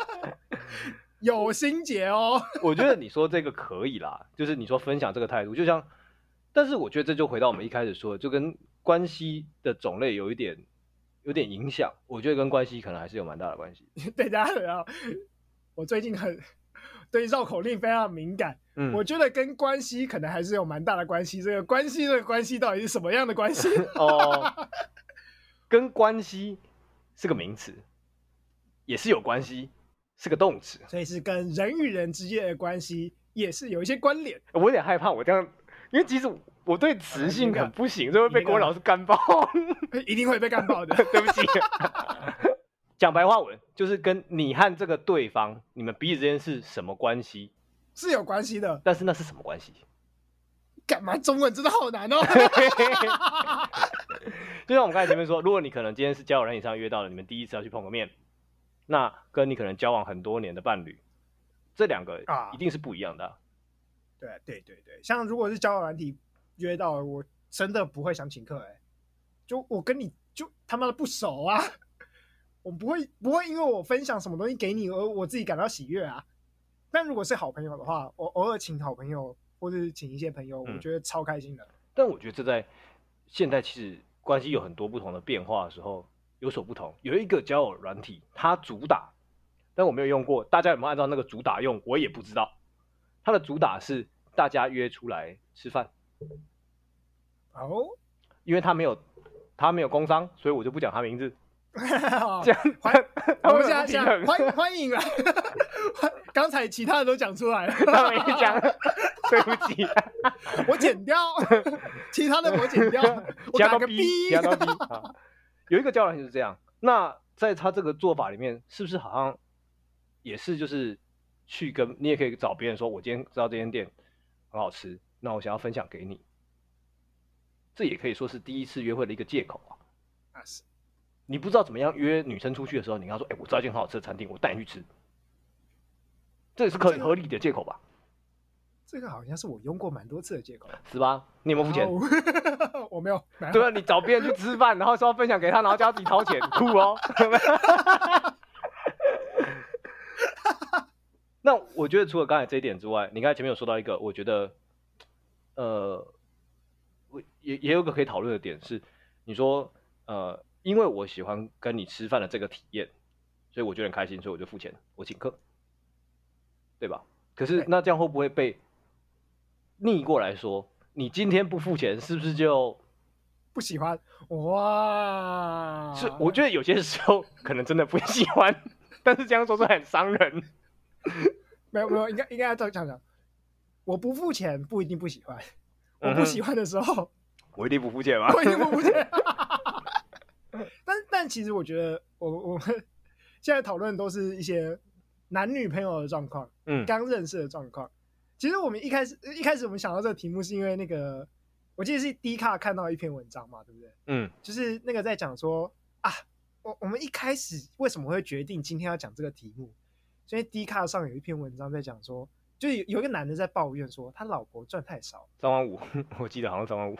Speaker 1: 有心结哦。
Speaker 2: 我觉得你说这个可以啦，就是你说分享这个态度，就像，但是我觉得这就回到我们一开始说的，就跟关系的种类有一点有点影响。我觉得跟关系可能还是有蛮大的关系。*laughs*
Speaker 1: 对，大家好，我最近很。对绕口令非常敏感，
Speaker 2: 嗯，
Speaker 1: 我觉得跟关系可能还是有蛮大的关系。这个关系，这个关系到底是什么样的关系？*laughs*
Speaker 2: 哦，跟关系是个名词，也是有关系，是个动词，
Speaker 1: 所以是跟人与人之间的关系也是有一些关联。
Speaker 2: 我有点害怕，我这样，因为其实我对词性很不行，就会被郭老师干爆，*laughs*
Speaker 1: 一定会被干爆的，
Speaker 2: 对不起。讲白话文就是跟你和这个对方，你们彼此之间是什么关系？
Speaker 1: 是有关系的，
Speaker 2: 但是那是什么关系？
Speaker 1: 干嘛？中文真的好难哦。*laughs*
Speaker 2: 就像我们刚才前面说，如果你可能今天是交友软件上约到了，你们第一次要去碰个面，那跟你可能交往很多年的伴侣，这两个一定是不一样的啊。
Speaker 1: 啊，对对对对，像如果是交友软体约到了，我真的不会想请客哎，就我跟你就他妈的不熟啊。我不会不会因为我分享什么东西给你而我自己感到喜悦啊，但如果是好朋友的话，我偶尔请好朋友或者是请一些朋友，我觉得超开心的。
Speaker 2: 但我觉得这在现在其实关系有很多不同的变化的时候有所不同。有一个交友软体，它主打，但我没有用过，大家有没有按照那个主打用？我也不知道。它的主打是大家约出来吃饭。
Speaker 1: 哦，
Speaker 2: 因为他没有他没有工商，所以我就不讲他名字。
Speaker 1: 好这样，*laughs* 我们欢欢迎啊。刚才其他的都讲出来了，*laughs*
Speaker 2: 他没讲，对不起，
Speaker 1: 我剪掉，*laughs* 其他的我剪掉，我打个 B，
Speaker 2: 有一个教练就是这样。那在他这个做法里面，是不是好像也是就是去跟你也可以找别人说，我今天知道这间店很好吃，那我想要分享给你。这也可以说是第一次约会的一个借口啊。
Speaker 1: 那是。
Speaker 2: 你不知道怎么样约女生出去的时候，你跟她说：“哎、欸，我知道一间很好吃的餐厅，我带你去吃。”这也是可以合理的借口吧？
Speaker 1: 这个好像是我用过蛮多次的借口，
Speaker 2: 是吧？你有没有付钱？
Speaker 1: 我没有。
Speaker 2: 对啊，你找别人去吃饭，然后说要分享给他，然后叫他自己掏钱，酷哦。那我觉得除了刚才这一点之外，你刚才前面有说到一个，我觉得，呃，我也也有个可以讨论的点是，你说，呃，因为我喜欢跟你吃饭的这个体验，所以我觉得很开心，所以我就付钱，我请客，对吧？可是那这样会不会被逆过来说，你今天不付钱，是不是就
Speaker 1: 不喜欢？哇，
Speaker 2: 是，我觉得有些时候 *laughs* 可能真的不喜欢，但是这样说是很伤人。
Speaker 1: 没有没有，应该应该要这样讲讲。我不付钱不一定不喜欢，我不喜欢的时候，
Speaker 2: 我一定不付钱吗？
Speaker 1: 我一定不付钱。但但其实我觉得，我我们现在讨论都是一些男女朋友的状况，嗯，刚认识的状况。其实我们一开始一开始我们想到这个题目，是因为那个我记得是 D 卡看到一篇文章嘛，对不对？嗯，就是那个在讲说啊，我我们一开始为什么会决定今天要讲这个题目？所以 D 卡上有一篇文章在讲说，就有有一个男的在抱怨说，他老婆赚太少，
Speaker 2: 三万五，*laughs* 我记得好像三万五。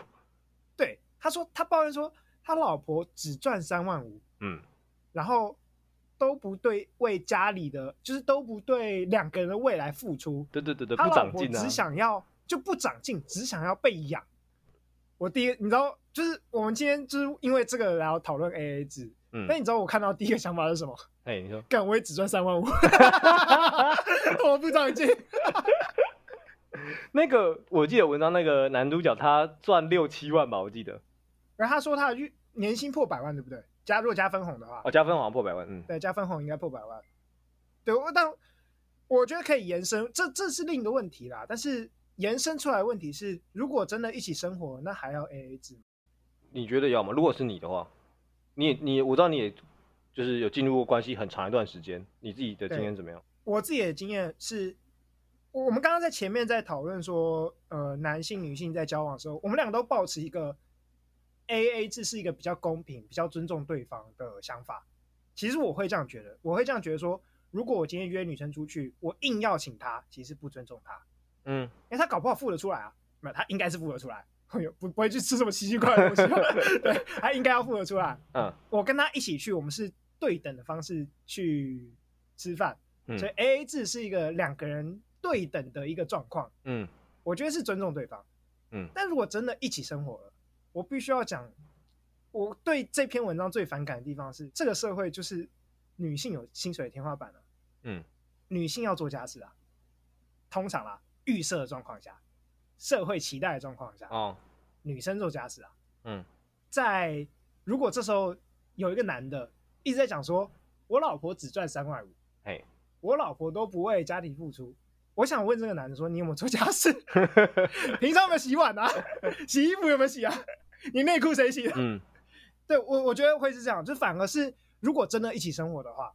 Speaker 1: 对，他说他抱怨说，他老婆只赚三万五，嗯，然后都不对为家里的，就是都不对两个人的未来付出。
Speaker 2: 对对对对，
Speaker 1: 他老婆只想要就不长进，只想要被养。我第一，你知道，就是我们今天就是因为这个然后讨论 AA 制。嗯那、嗯、你知道我看到第一个想法是什么？
Speaker 2: 哎、欸，你说，
Speaker 1: 干我也只赚三万五，*laughs* 我不长进。*laughs*
Speaker 2: 那个我记得文章那个男主角他赚六七万吧，我记得。
Speaker 1: 然后他说他的年薪破百万，对不对？加如果加分红的话，
Speaker 2: 哦，加分红好像破百万，嗯，
Speaker 1: 对，加分红应该破百万。对我，但我觉得可以延伸，这这是另一个问题啦。但是延伸出来的问题是，如果真的一起生活，那还要 AA 制吗？
Speaker 2: 你觉得要吗？如果是你的话？你你我知道你也就是有进入过关系很长一段时间，你自己的经验怎么样？
Speaker 1: 我自己的经验是，我们刚刚在前面在讨论说，呃，男性女性在交往的时候，我们两个都保持一个 AA 制是一个比较公平、比较尊重对方的想法。其实我会这样觉得，我会这样觉得说，如果我今天约女生出去，我硬要请她，其实不尊重她。嗯，因为她搞不好付得出来啊，没有，她应该是付得出来。*laughs* 不不会去吃什么奇奇怪怪的东西，*laughs* 对，她应该要付得出来。嗯，我跟她一起去，我们是对等的方式去吃饭，嗯，所以 AA 制是一个两个人对等的一个状况。嗯，我觉得是尊重对方。嗯，但如果真的一起生活了，我必须要讲，我对这篇文章最反感的地方是，这个社会就是女性有薪水的天花板了。嗯，女性要做家事啊，通常啊，预设的状况下。社会期待的状况下，哦，女生做家事啊，嗯，在如果这时候有一个男的一直在讲说，我老婆只赚三万五，嘿，我老婆都不为家庭付出，我想问这个男的说，你有没有做家事？*laughs* 平常有没有洗碗啊？*laughs* 洗衣服有没有洗啊？你内裤谁洗的？嗯，*laughs* 对我我觉得会是这样，就反而是如果真的一起生活的话，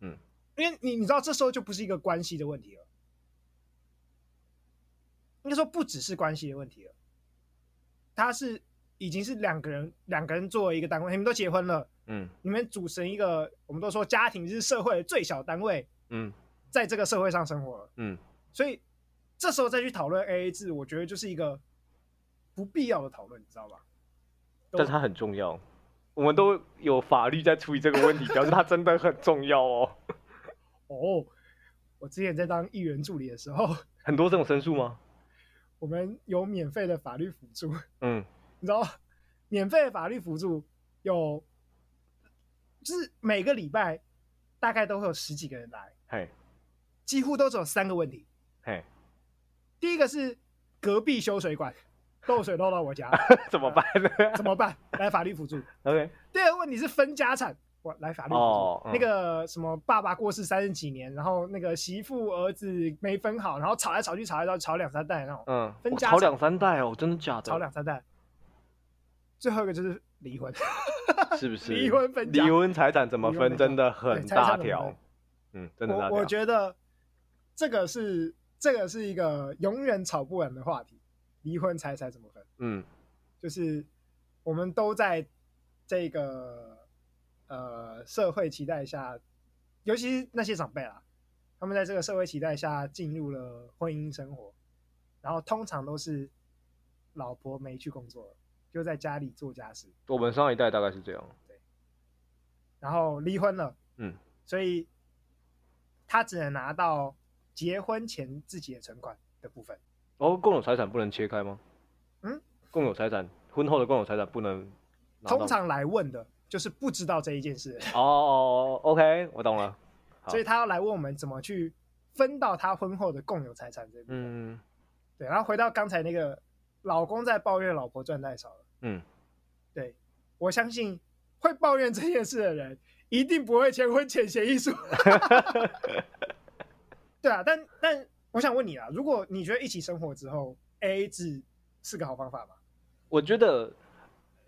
Speaker 1: 嗯，因为你你知道这时候就不是一个关系的问题了。应该说不只是关系的问题了，他是已经是两个人，两个人作为一个单位，你们都结婚了，嗯，你们组成一个，我们都说家庭是社会的最小单位，嗯，在这个社会上生活了，嗯，所以这时候再去讨论 AA 制，我觉得就是一个不必要的讨论，你知道吧？
Speaker 2: 但是它很重要，我们都有法律在处理这个问题，表示它真的很重要哦。
Speaker 1: 哦，我之前在当议员助理的时候，
Speaker 2: 很多这种申诉吗？
Speaker 1: 我们有免费的法律辅助，嗯，你知道，免费的法律辅助有，就是每个礼拜大概都会有十几个人来，嘿，几乎都只有三个问题，嘿，第一个是隔壁修水管漏水漏到我家，*laughs*
Speaker 2: 怎么办呢？
Speaker 1: 怎么办？来法律辅助
Speaker 2: ，OK。
Speaker 1: 第二个问题是分家产。我来法律，oh, 那个什么爸爸过世三十几年，然后那个媳妇儿子没分好，然后吵来吵去，吵来吵去，吵两三代那种。嗯，分家
Speaker 2: 吵两三代哦，真的假的？
Speaker 1: 吵两三代。最后一个就是离婚，
Speaker 2: 是不是？*laughs*
Speaker 1: 离婚分，
Speaker 2: 离婚财产怎么分？真的很大条。嗯，真的大条。
Speaker 1: 我我觉得这个是这个是一个永远吵不完的话题。离婚财产怎么分？嗯，就是我们都在这个。呃，社会期待下，尤其是那些长辈啦，他们在这个社会期待下进入了婚姻生活，然后通常都是老婆没去工作，就在家里做家事。
Speaker 2: 我们上一代大概是这样。
Speaker 1: 对。然后离婚了，嗯，所以他只能拿到结婚前自己的存款的部分。
Speaker 2: 哦，共有财产不能切开吗？
Speaker 1: 嗯，
Speaker 2: 共有财产，婚后的共有财产不能。
Speaker 1: 通常来问的就是不知道这一件事。
Speaker 2: 哦，OK，我懂了。
Speaker 1: 所以他要来问我们怎么去分到他婚后的共有财产这边。
Speaker 2: 嗯，
Speaker 1: 对。然后回到刚才那个老公在抱怨老婆赚太少了。
Speaker 2: 嗯，
Speaker 1: 对，我相信会抱怨这件事的人一定不会签婚前协议书。*laughs* 对啊，但但我想问你啊，如果你觉得一起生活之后 AA 制是个好方法吗？
Speaker 2: 我觉得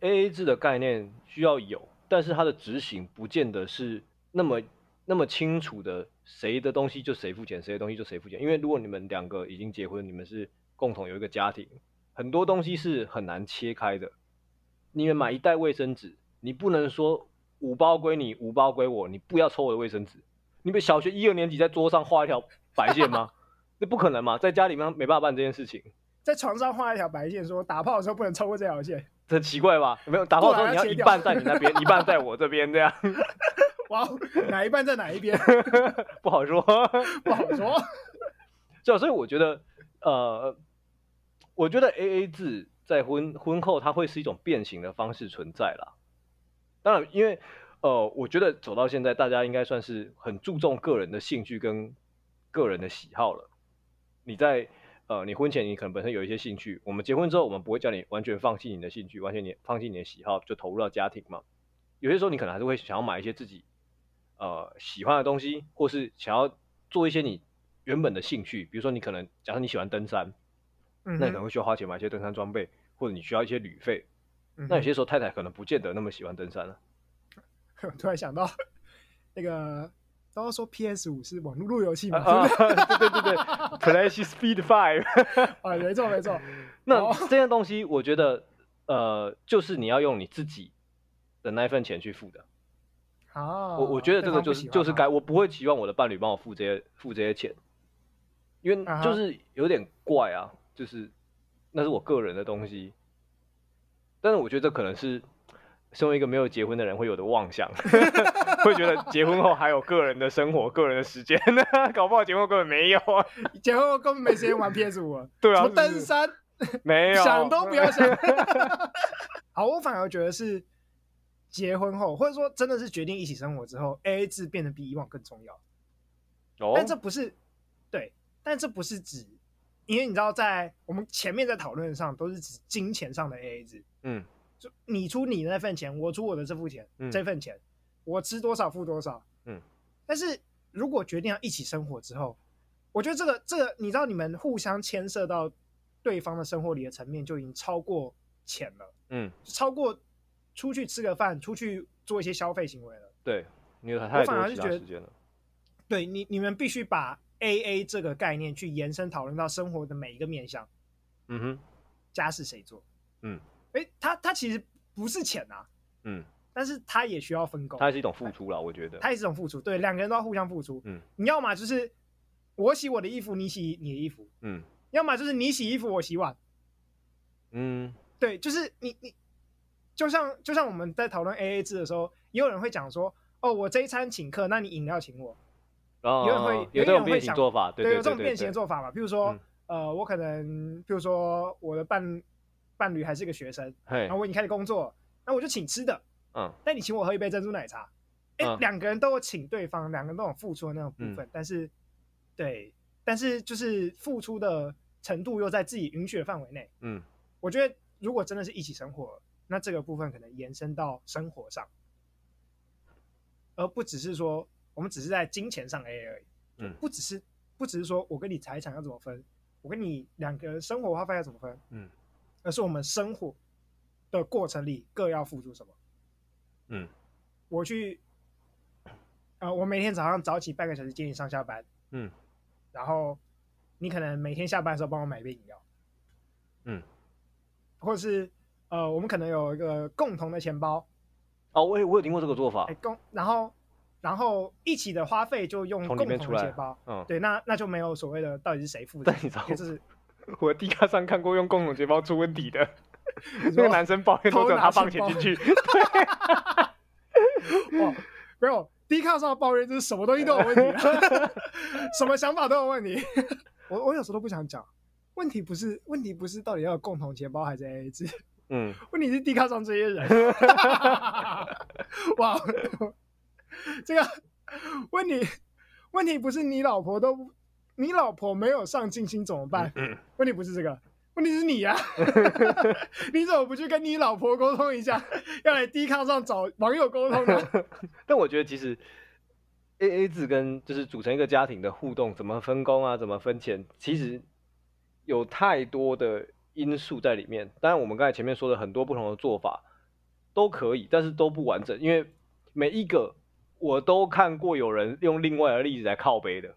Speaker 2: AA 制的概念需要有，但是它的执行不见得是那么。那么清楚的，谁的东西就谁付钱，谁的东西就谁付钱。因为如果你们两个已经结婚，你们是共同有一个家庭，很多东西是很难切开的。你们买一袋卫生纸，你不能说五包归你，五包归我，你不要抽我的卫生纸。你们小学一二年级在桌上画一条白线吗？那不可能嘛，在家里面没办法办这件事情。
Speaker 1: 在床上画一条白线，说打炮的时候不能超过这条线，
Speaker 2: 很奇怪吧？没有打炮的时候你要一半在你那边，一半在我这边，这样。*laughs*
Speaker 1: 哇，哪一半在哪一边？*laughs*
Speaker 2: 不好说，
Speaker 1: 不好说。
Speaker 2: 就所以我觉得，呃，我觉得 AA 制在婚婚后它会是一种变形的方式存在啦。当然，因为呃，我觉得走到现在，大家应该算是很注重个人的兴趣跟个人的喜好了。你在呃，你婚前你可能本身有一些兴趣，我们结婚之后，我们不会叫你完全放弃你的兴趣，完全你放弃你的喜好，就投入到家庭嘛。有些时候你可能还是会想要买一些自己。呃，喜欢的东西，或是想要做一些你原本的兴趣，比如说你可能假设你喜欢登山，嗯、那你可能会需要花钱买一些登山装备，或者你需要一些旅费。嗯、那有些时候太太可能不见得那么喜欢登山了。*laughs*
Speaker 1: 突然想到，*laughs* 那个都说 PS 五是网络路由器嘛？
Speaker 2: 啊、对对对对，*laughs* PlaySpeed Five。
Speaker 1: 啊，没错没错。
Speaker 2: 那这些东西，我觉得呃，就是你要用你自己的那一份钱去付的。
Speaker 1: 哦，
Speaker 2: 我我觉得这个就是就是该，我不会期望我的伴侣帮我付这些付这些钱，因为就是有点怪啊，就是那是我个人的东西，但是我觉得这可能是身为一个没有结婚的人会有的妄想，*laughs* 会觉得结婚后还有个人的生活、个人的时间呢，*laughs* 搞不好结婚后根本没有啊，*laughs*
Speaker 1: 结婚后根本没时间玩 PS 五，
Speaker 2: 对啊，
Speaker 1: 登山
Speaker 2: 没有，
Speaker 1: 想都不要想。好，我反而觉得是。结婚后，或者说真的是决定一起生活之后，AA 制变得比以往更重要。
Speaker 2: 哦，
Speaker 1: 但这不是对，但这不是指，因为你知道，在我们前面在讨论上都是指金钱上的 AA 制。
Speaker 2: 嗯，
Speaker 1: 就你出你的那份钱，我出我的这份钱，嗯、这份钱我吃多少付多少。
Speaker 2: 嗯，
Speaker 1: 但是如果决定要一起生活之后，我觉得这个这个，你知道，你们互相牵涉到对方的生活里的层面，就已经超过钱了。
Speaker 2: 嗯，
Speaker 1: 超过。出去吃个饭，出去做一些消费行为了。
Speaker 2: 对，你有太多其他时间了。
Speaker 1: 对你，你们必须把 AA 这个概念去延伸讨论到生活的每一个面向。
Speaker 2: 嗯哼，
Speaker 1: 家事谁做？
Speaker 2: 嗯，
Speaker 1: 哎，他他其实不是钱啊。
Speaker 2: 嗯，
Speaker 1: 但是他也需要分工。
Speaker 2: 它是一种付出啦，我觉得。
Speaker 1: 它也是一种付出，对，两个人都要互相付出。
Speaker 2: 嗯，
Speaker 1: 你要么就是我洗我的衣服，你洗你的衣服。
Speaker 2: 嗯，
Speaker 1: 要么就是你洗衣服，我洗碗。
Speaker 2: 嗯，
Speaker 1: 对，就是你你。就像就像我们在讨论 AA 制的时候，也有人会讲说：“哦，我这一餐请客，那你饮料请我。”
Speaker 2: 哦，
Speaker 1: 有人会
Speaker 2: 有这种变形做法，对，
Speaker 1: 有这种变形的做法嘛？比如说，
Speaker 2: 嗯、
Speaker 1: 呃，我可能，比如说我的伴伴侣还是个学生，然后我已经开始工作，那我就请吃的，
Speaker 2: 嗯，
Speaker 1: 但你请我喝一杯珍珠奶茶，哎、欸，两、嗯、个人都有请对方，两个人都有付出的那种部分，嗯、但是，对，但是就是付出的程度又在自己允许的范围内，
Speaker 2: 嗯，
Speaker 1: 我觉得如果真的是一起生活。那这个部分可能延伸到生活上，而不只是说我们只是在金钱上 AA 而已。
Speaker 2: 嗯，
Speaker 1: 不只是不只是说我跟你财产要怎么分，我跟你两个人生活花费要怎么分。
Speaker 2: 嗯，
Speaker 1: 而是我们生活的过程里各要付出什么。
Speaker 2: 嗯，
Speaker 1: 我去，呃，我每天早上早起半个小时接你上下班。
Speaker 2: 嗯，
Speaker 1: 然后你可能每天下班的时候帮我买一杯饮料。
Speaker 2: 嗯，
Speaker 1: 或者是。呃，我们可能有一个共同的钱包，
Speaker 2: 哦，我有我有听过这个做法，
Speaker 1: 哎、共然后然后一起的花费就用共同的钱包，
Speaker 2: 嗯，
Speaker 1: 对，那那就没有所谓的到底是谁付的，就是
Speaker 2: 我 D 卡上看过用共同钱包出问题的，那个男生抱怨说他放钱进去，*laughs* 对，
Speaker 1: 哇，没有 D 卡上的抱怨就是什么东西都有问题，*laughs* 什么想法都有问题。*laughs* 我我有时候都不想讲，问题不是问题不是到底要有共同钱包还是 AA 制，嗯，问题是 D 卡上这些人，哇，这个问题问题不是你老婆都你老婆没有上进心怎么办？嗯，问题不是这个。问题是你呀、啊，*laughs* *laughs* 你怎么不去跟你老婆沟通一下，*laughs* 要来 D 卡上找网友沟通呢？
Speaker 2: 但我觉得其实 A A 制跟就是组成一个家庭的互动，怎么分工啊，怎么分钱，其实有太多的因素在里面。当然，我们刚才前面说的很多不同的做法都可以，但是都不完整，因为每一个我都看过有人用另外的例子来靠背的，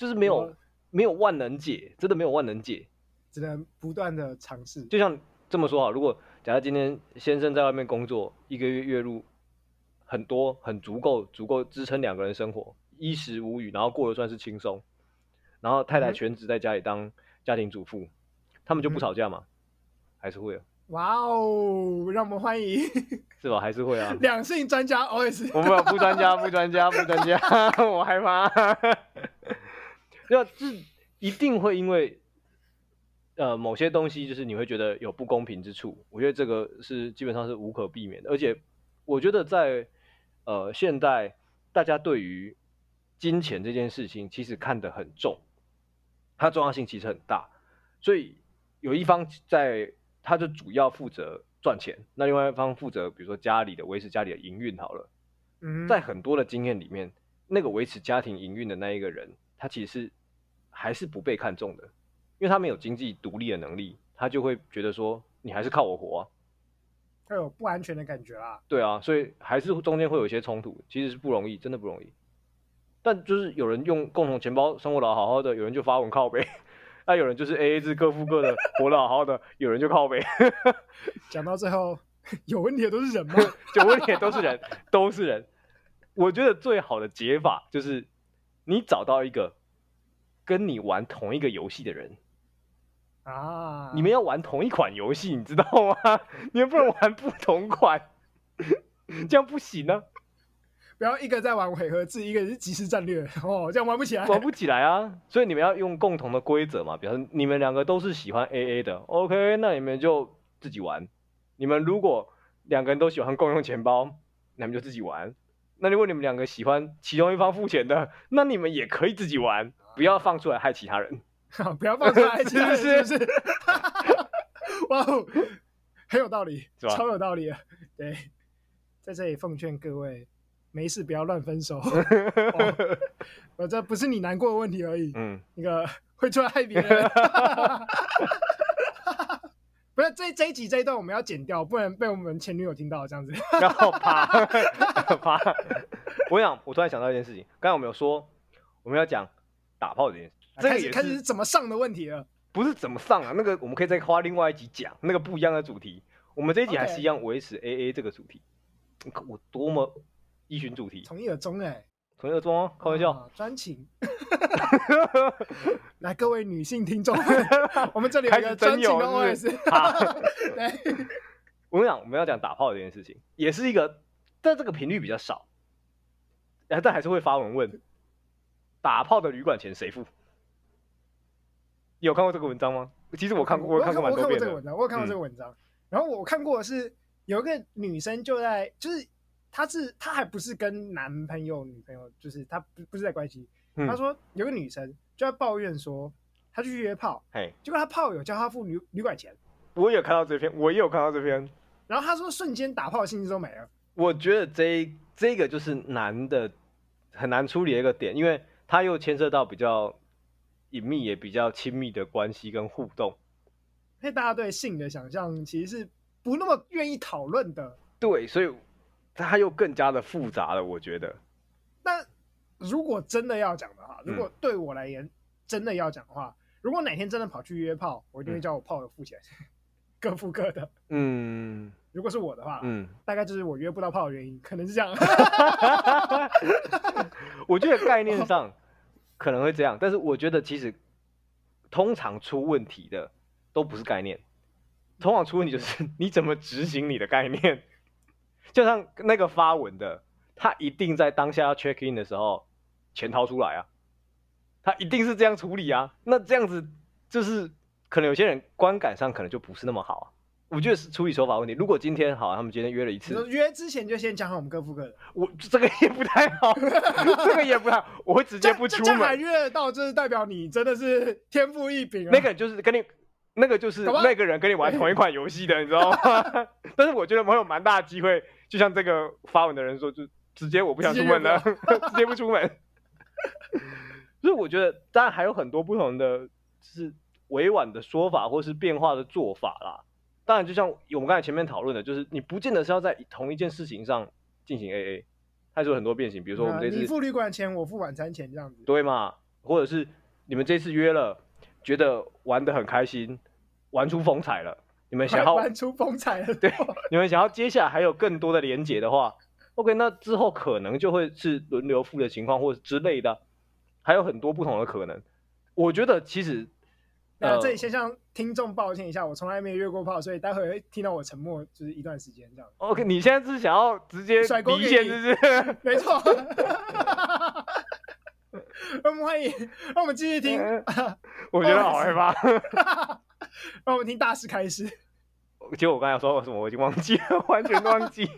Speaker 2: 就是没有没有万能解，真的没有万能解。
Speaker 1: 只能不断的尝试，
Speaker 2: 就像这么说啊，如果假设今天先生在外面工作，一个月月入很多，很足够，足够支撑两个人生活，衣食无虞，然后过得算是轻松，然后太太全职在家里当家庭主妇，嗯、他们就不吵架吗？嗯、还是会啊？
Speaker 1: 哇哦，让我们欢迎，*laughs*
Speaker 2: 是吧？还是会啊？
Speaker 1: 两性专家 OS，
Speaker 2: 我们不专家，不专家，不专家，*laughs* 我害怕，要是一定会因为。呃，某些东西就是你会觉得有不公平之处，我觉得这个是基本上是无可避免的。而且，我觉得在呃现代，大家对于金钱这件事情其实看得很重，它重要性其实很大。所以有一方在，他就主要负责赚钱，那另外一方负责，比如说家里的维持家里的营运好了。嗯，在很多的经验里面，那个维持家庭营运的那一个人，他其实是还是不被看重的。因为他没有经济独立的能力，他就会觉得说你还是靠我活啊，
Speaker 1: 他有不安全的感觉啦。
Speaker 2: 对啊，所以还是中间会有一些冲突，其实是不容易，真的不容易。但就是有人用共同钱包生活的好好的，有人就发文靠背，那有人就是 AA 制各付各的活得好好的，有人就靠呗。
Speaker 1: 讲到最后，*laughs* 有问题的都是人吗？*laughs*
Speaker 2: 有问题的都是人，都是人。我觉得最好的解法就是你找到一个跟你玩同一个游戏的人。
Speaker 1: 啊！
Speaker 2: 你们要玩同一款游戏，你知道吗？*laughs* 你们不能玩不同款，*laughs* 这样不行呢、啊。
Speaker 1: 不要一个在玩回合制，一个是即时战略哦，这样玩不起来，
Speaker 2: 玩不起来啊！所以你们要用共同的规则嘛，比方说你们两个都是喜欢 AA 的，OK，那你们就自己玩。你们如果两个人都喜欢共用钱包，那你们就自己玩。那如果你们两个喜欢其中一方付钱的，那你们也可以自己玩，不要放出来害其他人。
Speaker 1: 好，*laughs* 不要放出来，*laughs* 是不是？是不是？*laughs* 哇哦，很有道理，吧超有道理啊！对，在这里奉劝各位，没事不要乱分手。我、哦、这不是你难过的问题而已，嗯，那个会出来害别人。不是这这一集这一段我们要剪掉，不然被我们前女友听到这样子。
Speaker 2: 然后怕怕。我想，我突然想到一件事情，刚才我们有说我们要讲打炮这件事。这个也
Speaker 1: 开始是怎么上的问题了，
Speaker 2: 不是怎么上啊？那个我们可以再花另外一集讲那个不一样的主题。我们这一集还是一样维持 AA 这个主题。你看 Okay. 我多么依循主题，
Speaker 1: 从一而终哎，
Speaker 2: 从一而终哦，开玩笑，
Speaker 1: 专情。*laughs* 来，各位女性听众，*laughs* 我们这里有一个专情的 OS。对，*laughs*
Speaker 2: 我跟你讲，我们要讲打炮这件事情，也是一个，但这个频率比较少，但还是会发文问，打炮的旅馆钱谁付？你有看过这个文章吗？其实我看过，我看过蛮多遍的。我看过这个文章，
Speaker 1: 我有看过这个文章。嗯、然后我看过的是有一个女生就在，就是她是她还不是跟男朋友女朋友，就是她不不是在关系。嗯、她说有个女生就在抱怨说，她去约炮，嘿结果她炮友叫她付旅旅馆钱。
Speaker 2: 我也有看到这篇，我也有看到这篇。
Speaker 1: 然后她说瞬间打炮的信息都没了。
Speaker 2: 我觉得这这个就是男的很难处理的一个点，因为他又牵涉到比较。隐秘也比较亲密的关系跟互动，
Speaker 1: 因为大家对性的想象其实是不那么愿意讨论的。
Speaker 2: 对，所以它又更加的复杂了。我觉得，
Speaker 1: 那如果真的要讲的话，如果对我来言真的要讲的话，嗯、如果哪天真的跑去约炮，我一定会叫我炮友付钱，嗯、*laughs* 各付各的。嗯，如果是我的话，嗯，大概就是我约不到炮的原因，可能是这样。*laughs*
Speaker 2: 我觉得概念上。可能会这样，但是我觉得其实通常出问题的都不是概念，通常出问题就是 *laughs* 你怎么执行你的概念。就像那个发文的，他一定在当下要 check in 的时候钱掏出来啊，他一定是这样处理啊。那这样子就是可能有些人观感上可能就不是那么好啊。我觉得是处理手法问题。如果今天好，他们今天约了一次，
Speaker 1: 约之前就先讲好我们各付各的。
Speaker 2: 我这个也不太好，*laughs* 这个也不太好，我会直接不出门。这
Speaker 1: 还约得到，就是代表你真的是天赋异禀啊。
Speaker 2: 那个就是跟你，那个就是那个人跟你玩同一款游戏的，你知道吗？*laughs* 但是我觉得我有蛮大的机会，就像这个发文的人说，就直接我不想出门了，直接不，直接不出门。所以我觉得，当然还有很多不同的，就是委婉的说法，或是变化的做法啦。当然，就像我们刚才前面讨论的，就是你不见得是要在同一件事情上进行 AA，它是有很多变形。比如说，我们这次、
Speaker 1: 啊、你付旅馆钱，我付晚餐钱这样子，
Speaker 2: 对嘛？或者是你们这次约了，觉得玩得很开心，玩出风采了，你们想要
Speaker 1: 玩出风采了，
Speaker 2: 对，你们想要接下来还有更多的连结的话，OK，那之后可能就会是轮流付的情况，或者之类的，还有很多不同的可能。我觉得其实。
Speaker 1: 那这里先向听众抱歉一下，我从来没有约过炮，所以待会会听到我沉默，就是一段时间这样。
Speaker 2: OK，你现在是想要直接甩锅给你，是不是？*laughs*
Speaker 1: 没错。我们欢迎，让我们继续听。
Speaker 2: 我觉得好害怕。*laughs*
Speaker 1: 让我们听大师开始。
Speaker 2: 结果我刚才说什么，我已经忘记了，*laughs* 完全忘记。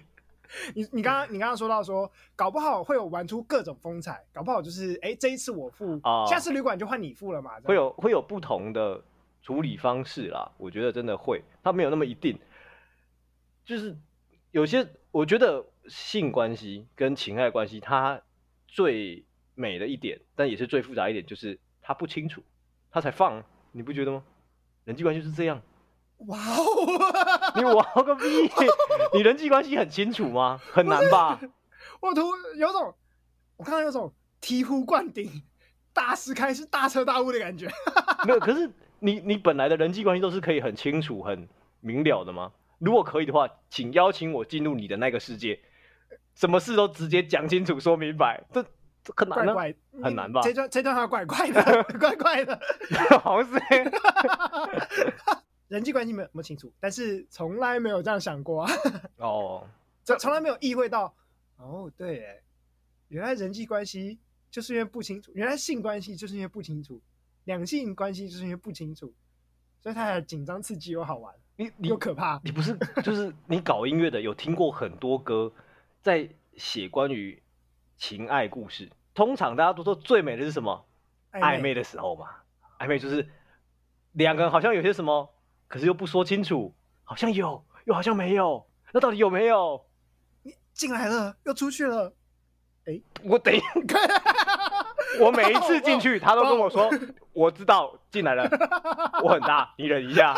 Speaker 2: *laughs*
Speaker 1: 你你刚刚你刚刚说到说，搞不好会有玩出各种风采，搞不好就是哎、欸，这一次我付，哦、下次旅馆就换你付了嘛。
Speaker 2: 会有会有不同的处理方式啦，我觉得真的会，它没有那么一定。就是有些我觉得性关系跟情爱关系，它最美的一点，但也是最复杂一点，就是它不清楚，它才放，你不觉得吗？人际关系是这样。
Speaker 1: 哇哦！
Speaker 2: 你哇个屁！你人际关系很清楚吗？很难吧？
Speaker 1: 我图有种，我看到有种醍醐灌顶、大师开是大彻大悟的感觉。
Speaker 2: 没有，可是你你本来的人际关系都是可以很清楚、很明了的吗？如果可以的话，请邀请我进入你的那个世界，什么事都直接讲清楚、说明白。这这很难呢，
Speaker 1: 怪怪
Speaker 2: 很难吧？
Speaker 1: 这段这段话怪怪的，*laughs* 怪怪的，
Speaker 2: 好像是。
Speaker 1: 人际关系没有那么清楚，但是从来没有这样想过啊！*laughs*
Speaker 2: 哦，*laughs*
Speaker 1: 从从来没有意会到，哦，对，哎，原来人际关系就是因为不清楚，原来性关系就是因为不清楚，两性关系就是因为不清楚，所以它还紧张刺激又好玩，
Speaker 2: 你你
Speaker 1: 又可怕。
Speaker 2: 你不是就是你搞音乐的，有听过很多歌在写关于情爱故事，通常大家都说最美的是什么？暧昧的时候嘛，暧昧就是两个人好像有些什么。可是又不说清楚，好像有，又好像没有，那到底有没有？
Speaker 1: 你进来了，又出去了，哎，
Speaker 2: 我等一下，*laughs* 我每一次进去，他都跟我说，我知道进来了，我很大，你忍一下。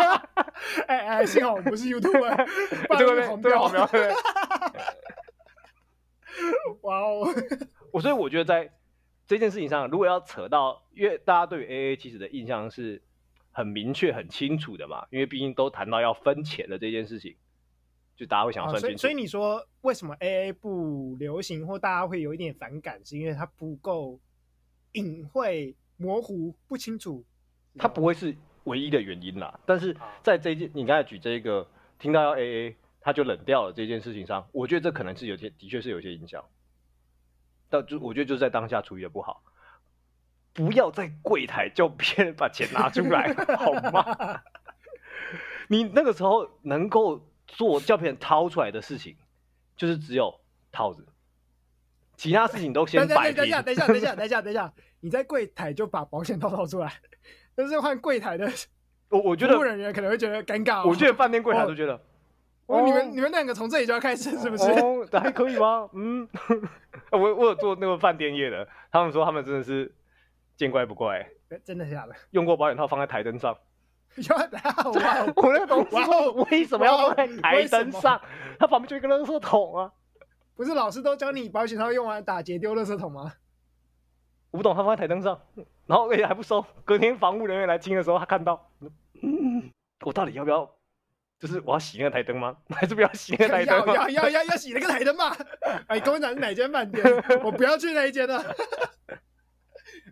Speaker 2: *laughs*
Speaker 1: 哎哎，幸好我不是 YouTuber，
Speaker 2: 对 *laughs* 不对？对，好苗。
Speaker 1: 哇哦！
Speaker 2: 我所以我觉得在这件事情上，如果要扯到，因为大家对于 AA 其实的印象是。很明确、很清楚的嘛，因为毕竟都谈到要分钱的这件事情，就大家会想要算清楚。
Speaker 1: 啊，所以，所以你说为什么 AA 不流行，或大家会有一点反感，是因为它不够隐晦、模糊、不清楚？
Speaker 2: 它不会是唯一的原因啦。但是在这件，你刚才举这个，听到要 AA，他就冷掉了这件事情上，我觉得这可能是有些，的确是有些影响。但就我觉得就是在当下处理的不好。不要在柜台叫别人把钱拿出来，好吗？*laughs* 你那个时候能够做叫别人掏出来的事情，就是只有套子，其他事情都先摆平。
Speaker 1: 等一下，等一下，等一下，等一下，等一下，你在柜台就把保险套掏出来，但是换柜台的，
Speaker 2: 我我觉得服
Speaker 1: 务人员可能会觉得尴尬。
Speaker 2: 我觉得饭店柜台都觉得，
Speaker 1: 哦，你们你们两个从这里就要开始，是不是？
Speaker 2: 哦，还可以吗？嗯，*laughs* 我我有做那个饭店业的，他们说他们真的是。见怪不怪、
Speaker 1: 欸，真的假的？
Speaker 2: 用过保险套放在台灯上，*laughs*
Speaker 1: 哇！
Speaker 2: 我那个同事说，为什么要放在台灯上？他旁边就一个垃圾桶啊！
Speaker 1: 不是老师都教你保险套用完打结丢垃圾桶吗？
Speaker 2: 我不懂，他放在台灯上，然后而且还不收。隔天防务人员来清的时候，他看到，嗯，我到底要不要？就是我要洗那个台灯吗？还是不要洗那个台灯？
Speaker 1: 要要要要要洗那个台灯吗？哎，跟我讲是哪间饭店？我不要去那一间了。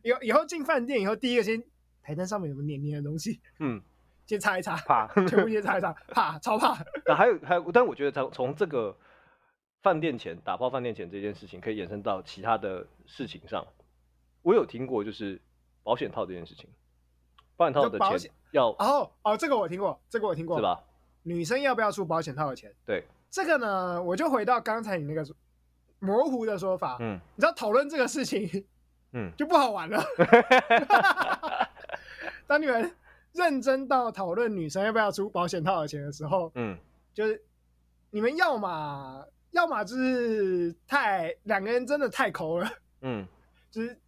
Speaker 1: 以以后进饭店以后，第一个先台灯上面有没有黏黏的东西？
Speaker 2: 嗯，*laughs*
Speaker 1: 先擦一擦，
Speaker 2: 怕，*laughs*
Speaker 1: 全部先擦一擦，怕，超怕。*laughs*
Speaker 2: 那还有还有，但我觉得从从这个饭店钱打包饭店钱这件事情可以延伸到其他的事情上。我有听过，就是保险套这件事情，保险套的钱要
Speaker 1: 哦哦，这个我听过，这个我听过，
Speaker 2: 是吧？
Speaker 1: 女生要不要出保险套的钱？
Speaker 2: 对，
Speaker 1: 这个呢，我就回到刚才你那个模糊的说法，嗯，你知道讨论这个事情，嗯，就不好玩了。*laughs* 当你们认真到讨论女生要不要出保险套的钱的时候，嗯，就是你们要么要么就是太两个人真的太抠了，嗯，就是。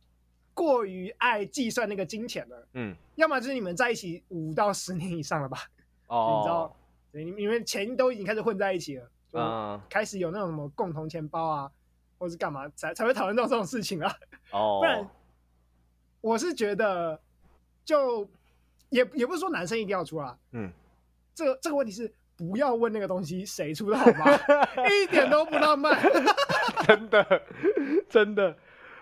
Speaker 1: 过于爱计算那个金钱了，嗯，要么就是你们在一起五到十年以上了吧，哦，你知道，你你们钱都已经开始混在一起了，嗯，开始有那种什么共同钱包啊，或是干嘛才才会讨论到这种事情啊，*laughs* 哦，不然我是觉得就也也不是说男生一定要出啊，嗯，这个这个问题是不要问那个东西谁出的好吗？一点都不浪漫，*laughs*
Speaker 2: 真的真的。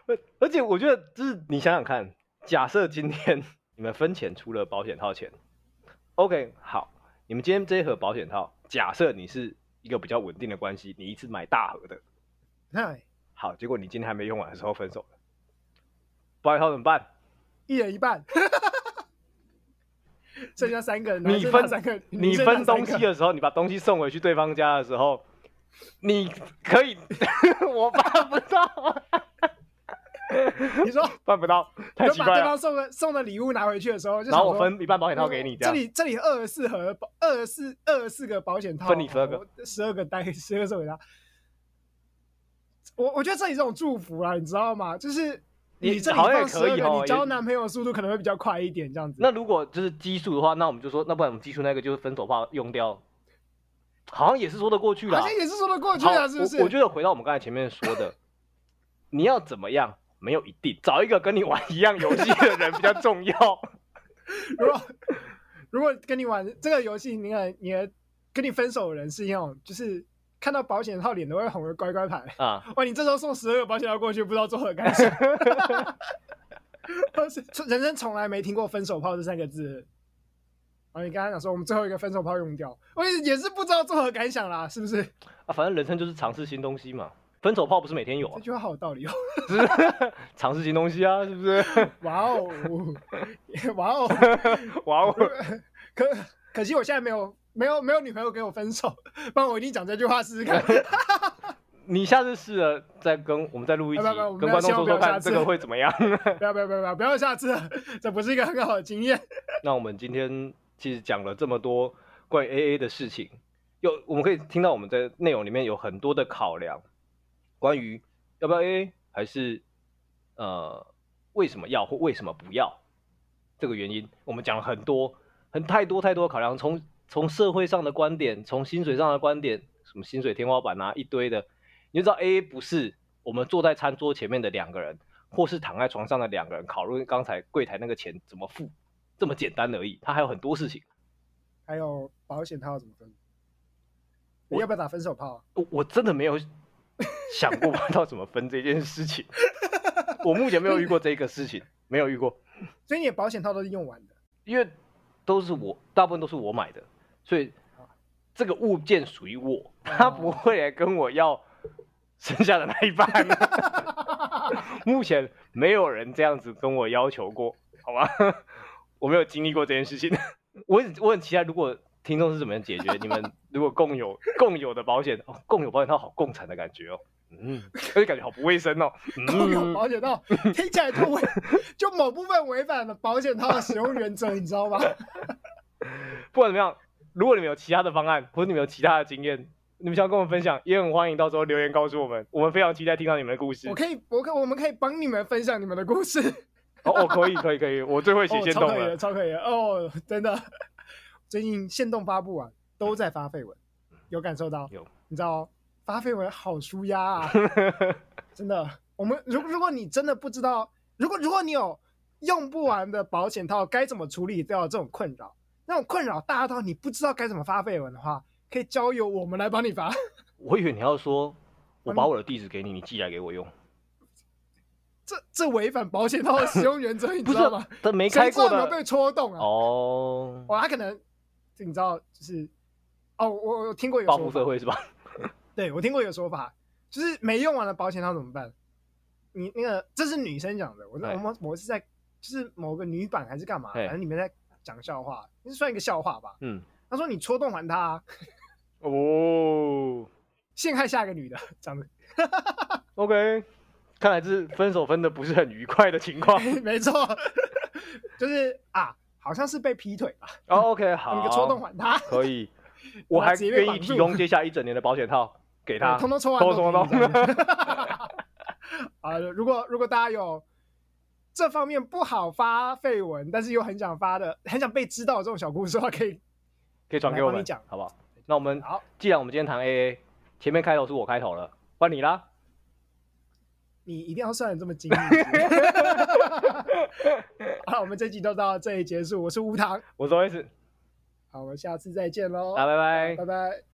Speaker 2: 而而且我觉得，就是你想想看，假设今天你们分钱出了保险套钱，OK，好，你们今天这一盒保险套，假设你是一个比较稳定的关系，你一次买大盒的，
Speaker 1: 那
Speaker 2: 好，结果你今天还没用完的时候分手了，保险套怎么办？
Speaker 1: 一人一半，*laughs* 剩下三个人，
Speaker 2: 你分三个，你分东西的时候，你把东西送回去对方家的时候，你可以，*laughs* 我办不到。
Speaker 1: 你说
Speaker 2: 办不到，太奇怪了。把
Speaker 1: 对方送的送的礼物拿回去的时候，
Speaker 2: 然后我分一半保险套给你，这样。
Speaker 1: 这里这里二十四盒保二十四二十四个保险套，
Speaker 2: 分你十二个，
Speaker 1: 十二个单十二个送给他。我我觉得这里这种祝福啊，你知道吗？就是你这里放十二个，你交男朋友的速度可能会比较快一点，这样子。
Speaker 2: 那如果就是基数的话，那我们就说，那不然我们基数那个就是分手炮用掉，好像也是说得过去了，
Speaker 1: 好像也是说得过去了，是不是？
Speaker 2: 我觉得回到我们刚才前面说的，你要怎么样？没有一定，找一个跟你玩一样游戏的人比较重要。*laughs*
Speaker 1: 如果如果跟你玩这个游戏，你看你跟你分手的人是一样，就是看到保险套脸都会红的乖乖牌啊！哇，你这时候送十二个保险套过去，不知道作何感想？人生从来没听过“分手炮”这三个字。然后你刚刚讲说我们最后一个分手炮用掉，我也是不知道作何感想啦，是不是？
Speaker 2: 啊，反正人生就是尝试新东西嘛。分手炮不是每天有啊？
Speaker 1: 这句话好有道理哦。
Speaker 2: 是 *laughs* 尝试新东西啊，是不是？*laughs*
Speaker 1: 哇哦，*laughs* 哇哦，
Speaker 2: 哇哦！
Speaker 1: 可可惜我现在没有没有没有女朋友跟我分手，不然我一定讲这句话试试看。*laughs*
Speaker 2: 你下次试了再跟我们再录一集，跟观众说说看这个会怎么样？*laughs*
Speaker 1: 不要不要不要不要不要下次，这不是一个很好的经验。*laughs*
Speaker 2: 那我们今天其实讲了这么多关于 AA 的事情，有我们可以听到我们在内容里面有很多的考量。关于要不要 AA，还是呃为什么要或为什么不要这个原因，我们讲了很多，很太多太多的考量，从从社会上的观点，从薪水上的观点，什么薪水天花板啊一堆的，你就知道 AA 不是我们坐在餐桌前面的两个人，或是躺在床上的两个人讨论刚才柜台那个钱怎么付这么简单而已，他还有很多事情，
Speaker 1: 还有保险套怎么分，你要不要打分手炮？
Speaker 2: 我我真的没有。想过不知道怎么分这件事情，我目前没有遇过这个事情，没有遇过。
Speaker 1: 所以你的保险套都是用完的，
Speaker 2: 因为都是我，大部分都是我买的，所以这个物件属于我，他不会来跟我要剩下的那一半。*laughs* 目前没有人这样子跟我要求过，好吧？*laughs* 我没有经历过这件事情，*laughs* 我很我很期待如果。听众是怎么样解决？你们如果共有共有的保险哦，共有保险套好共产的感觉哦，嗯，而且感觉好不卫生哦。
Speaker 1: 共有保险套听起来就违，就某部分违反了保险套的使用原则，你知道吗？
Speaker 2: 不管怎么样，如果你们有其他的方案，或者你们有其他的经验，你们想要跟我们分享，也很欢迎到时候留言告诉我们，我们非常期待听到你们的故事。
Speaker 1: 我可以，我可我们可以帮你们分享你们的故事。
Speaker 2: 哦哦，可以可以可以，我最会写线动了，
Speaker 1: 哦，超可以，超可以哦，真的。最近线动发布啊，都在发废文，有感受到？有，你知道发废文好舒压啊，*laughs* 真的。我们如如果你真的不知道，如果如果你有用不完的保险套，该怎么处理掉这种困扰？那种困扰大到你不知道该怎么发绯闻的话，可以交由我们来帮你发。*laughs*
Speaker 2: 我以为你要说，我把我的地址给你，你寄来给我用。
Speaker 1: 这这违反保险套的使用原则，*laughs* 你知道吗？
Speaker 2: 他没开过的，
Speaker 1: 有没有被戳动啊？
Speaker 2: 哦，
Speaker 1: 哇，他可能。你知道，就是哦，我我听过一个说法，
Speaker 2: 报复社会是吧？*laughs*
Speaker 1: 对，我听过一个说法，就是没用完的保险套怎么办？你那个这是女生讲的，我我们我是在就是某个女版还是干嘛？反正你们在讲笑话，那算一个笑话吧。嗯，他说你戳动完他，哦，陷害下一个女的，这样子。*laughs*
Speaker 2: OK，看来是分手分的不是很愉快的情况。*laughs*
Speaker 1: 没错，就是啊，好像是被劈腿吧。
Speaker 2: Oh, OK，好，
Speaker 1: 你个戳动还他
Speaker 2: 可以，我还愿意提供接下来一整年的保险套给他，
Speaker 1: 通通戳完，通通戳完。啊，如果如果大家有这方面不好发绯闻，但是又很想发的，很想被知道的这种小故事的话，可以 *laughs*
Speaker 2: 可以传给我们，好不好？那我们好，既然我们今天谈 AA，前面开头是我开头了，换你啦。
Speaker 1: 你一定要算的这么精密。*laughs* 好，我们这集就到这里结束。我是无糖，
Speaker 2: 我是 OS。
Speaker 1: 好，我们下次再见喽。
Speaker 2: 拜拜，
Speaker 1: 拜拜。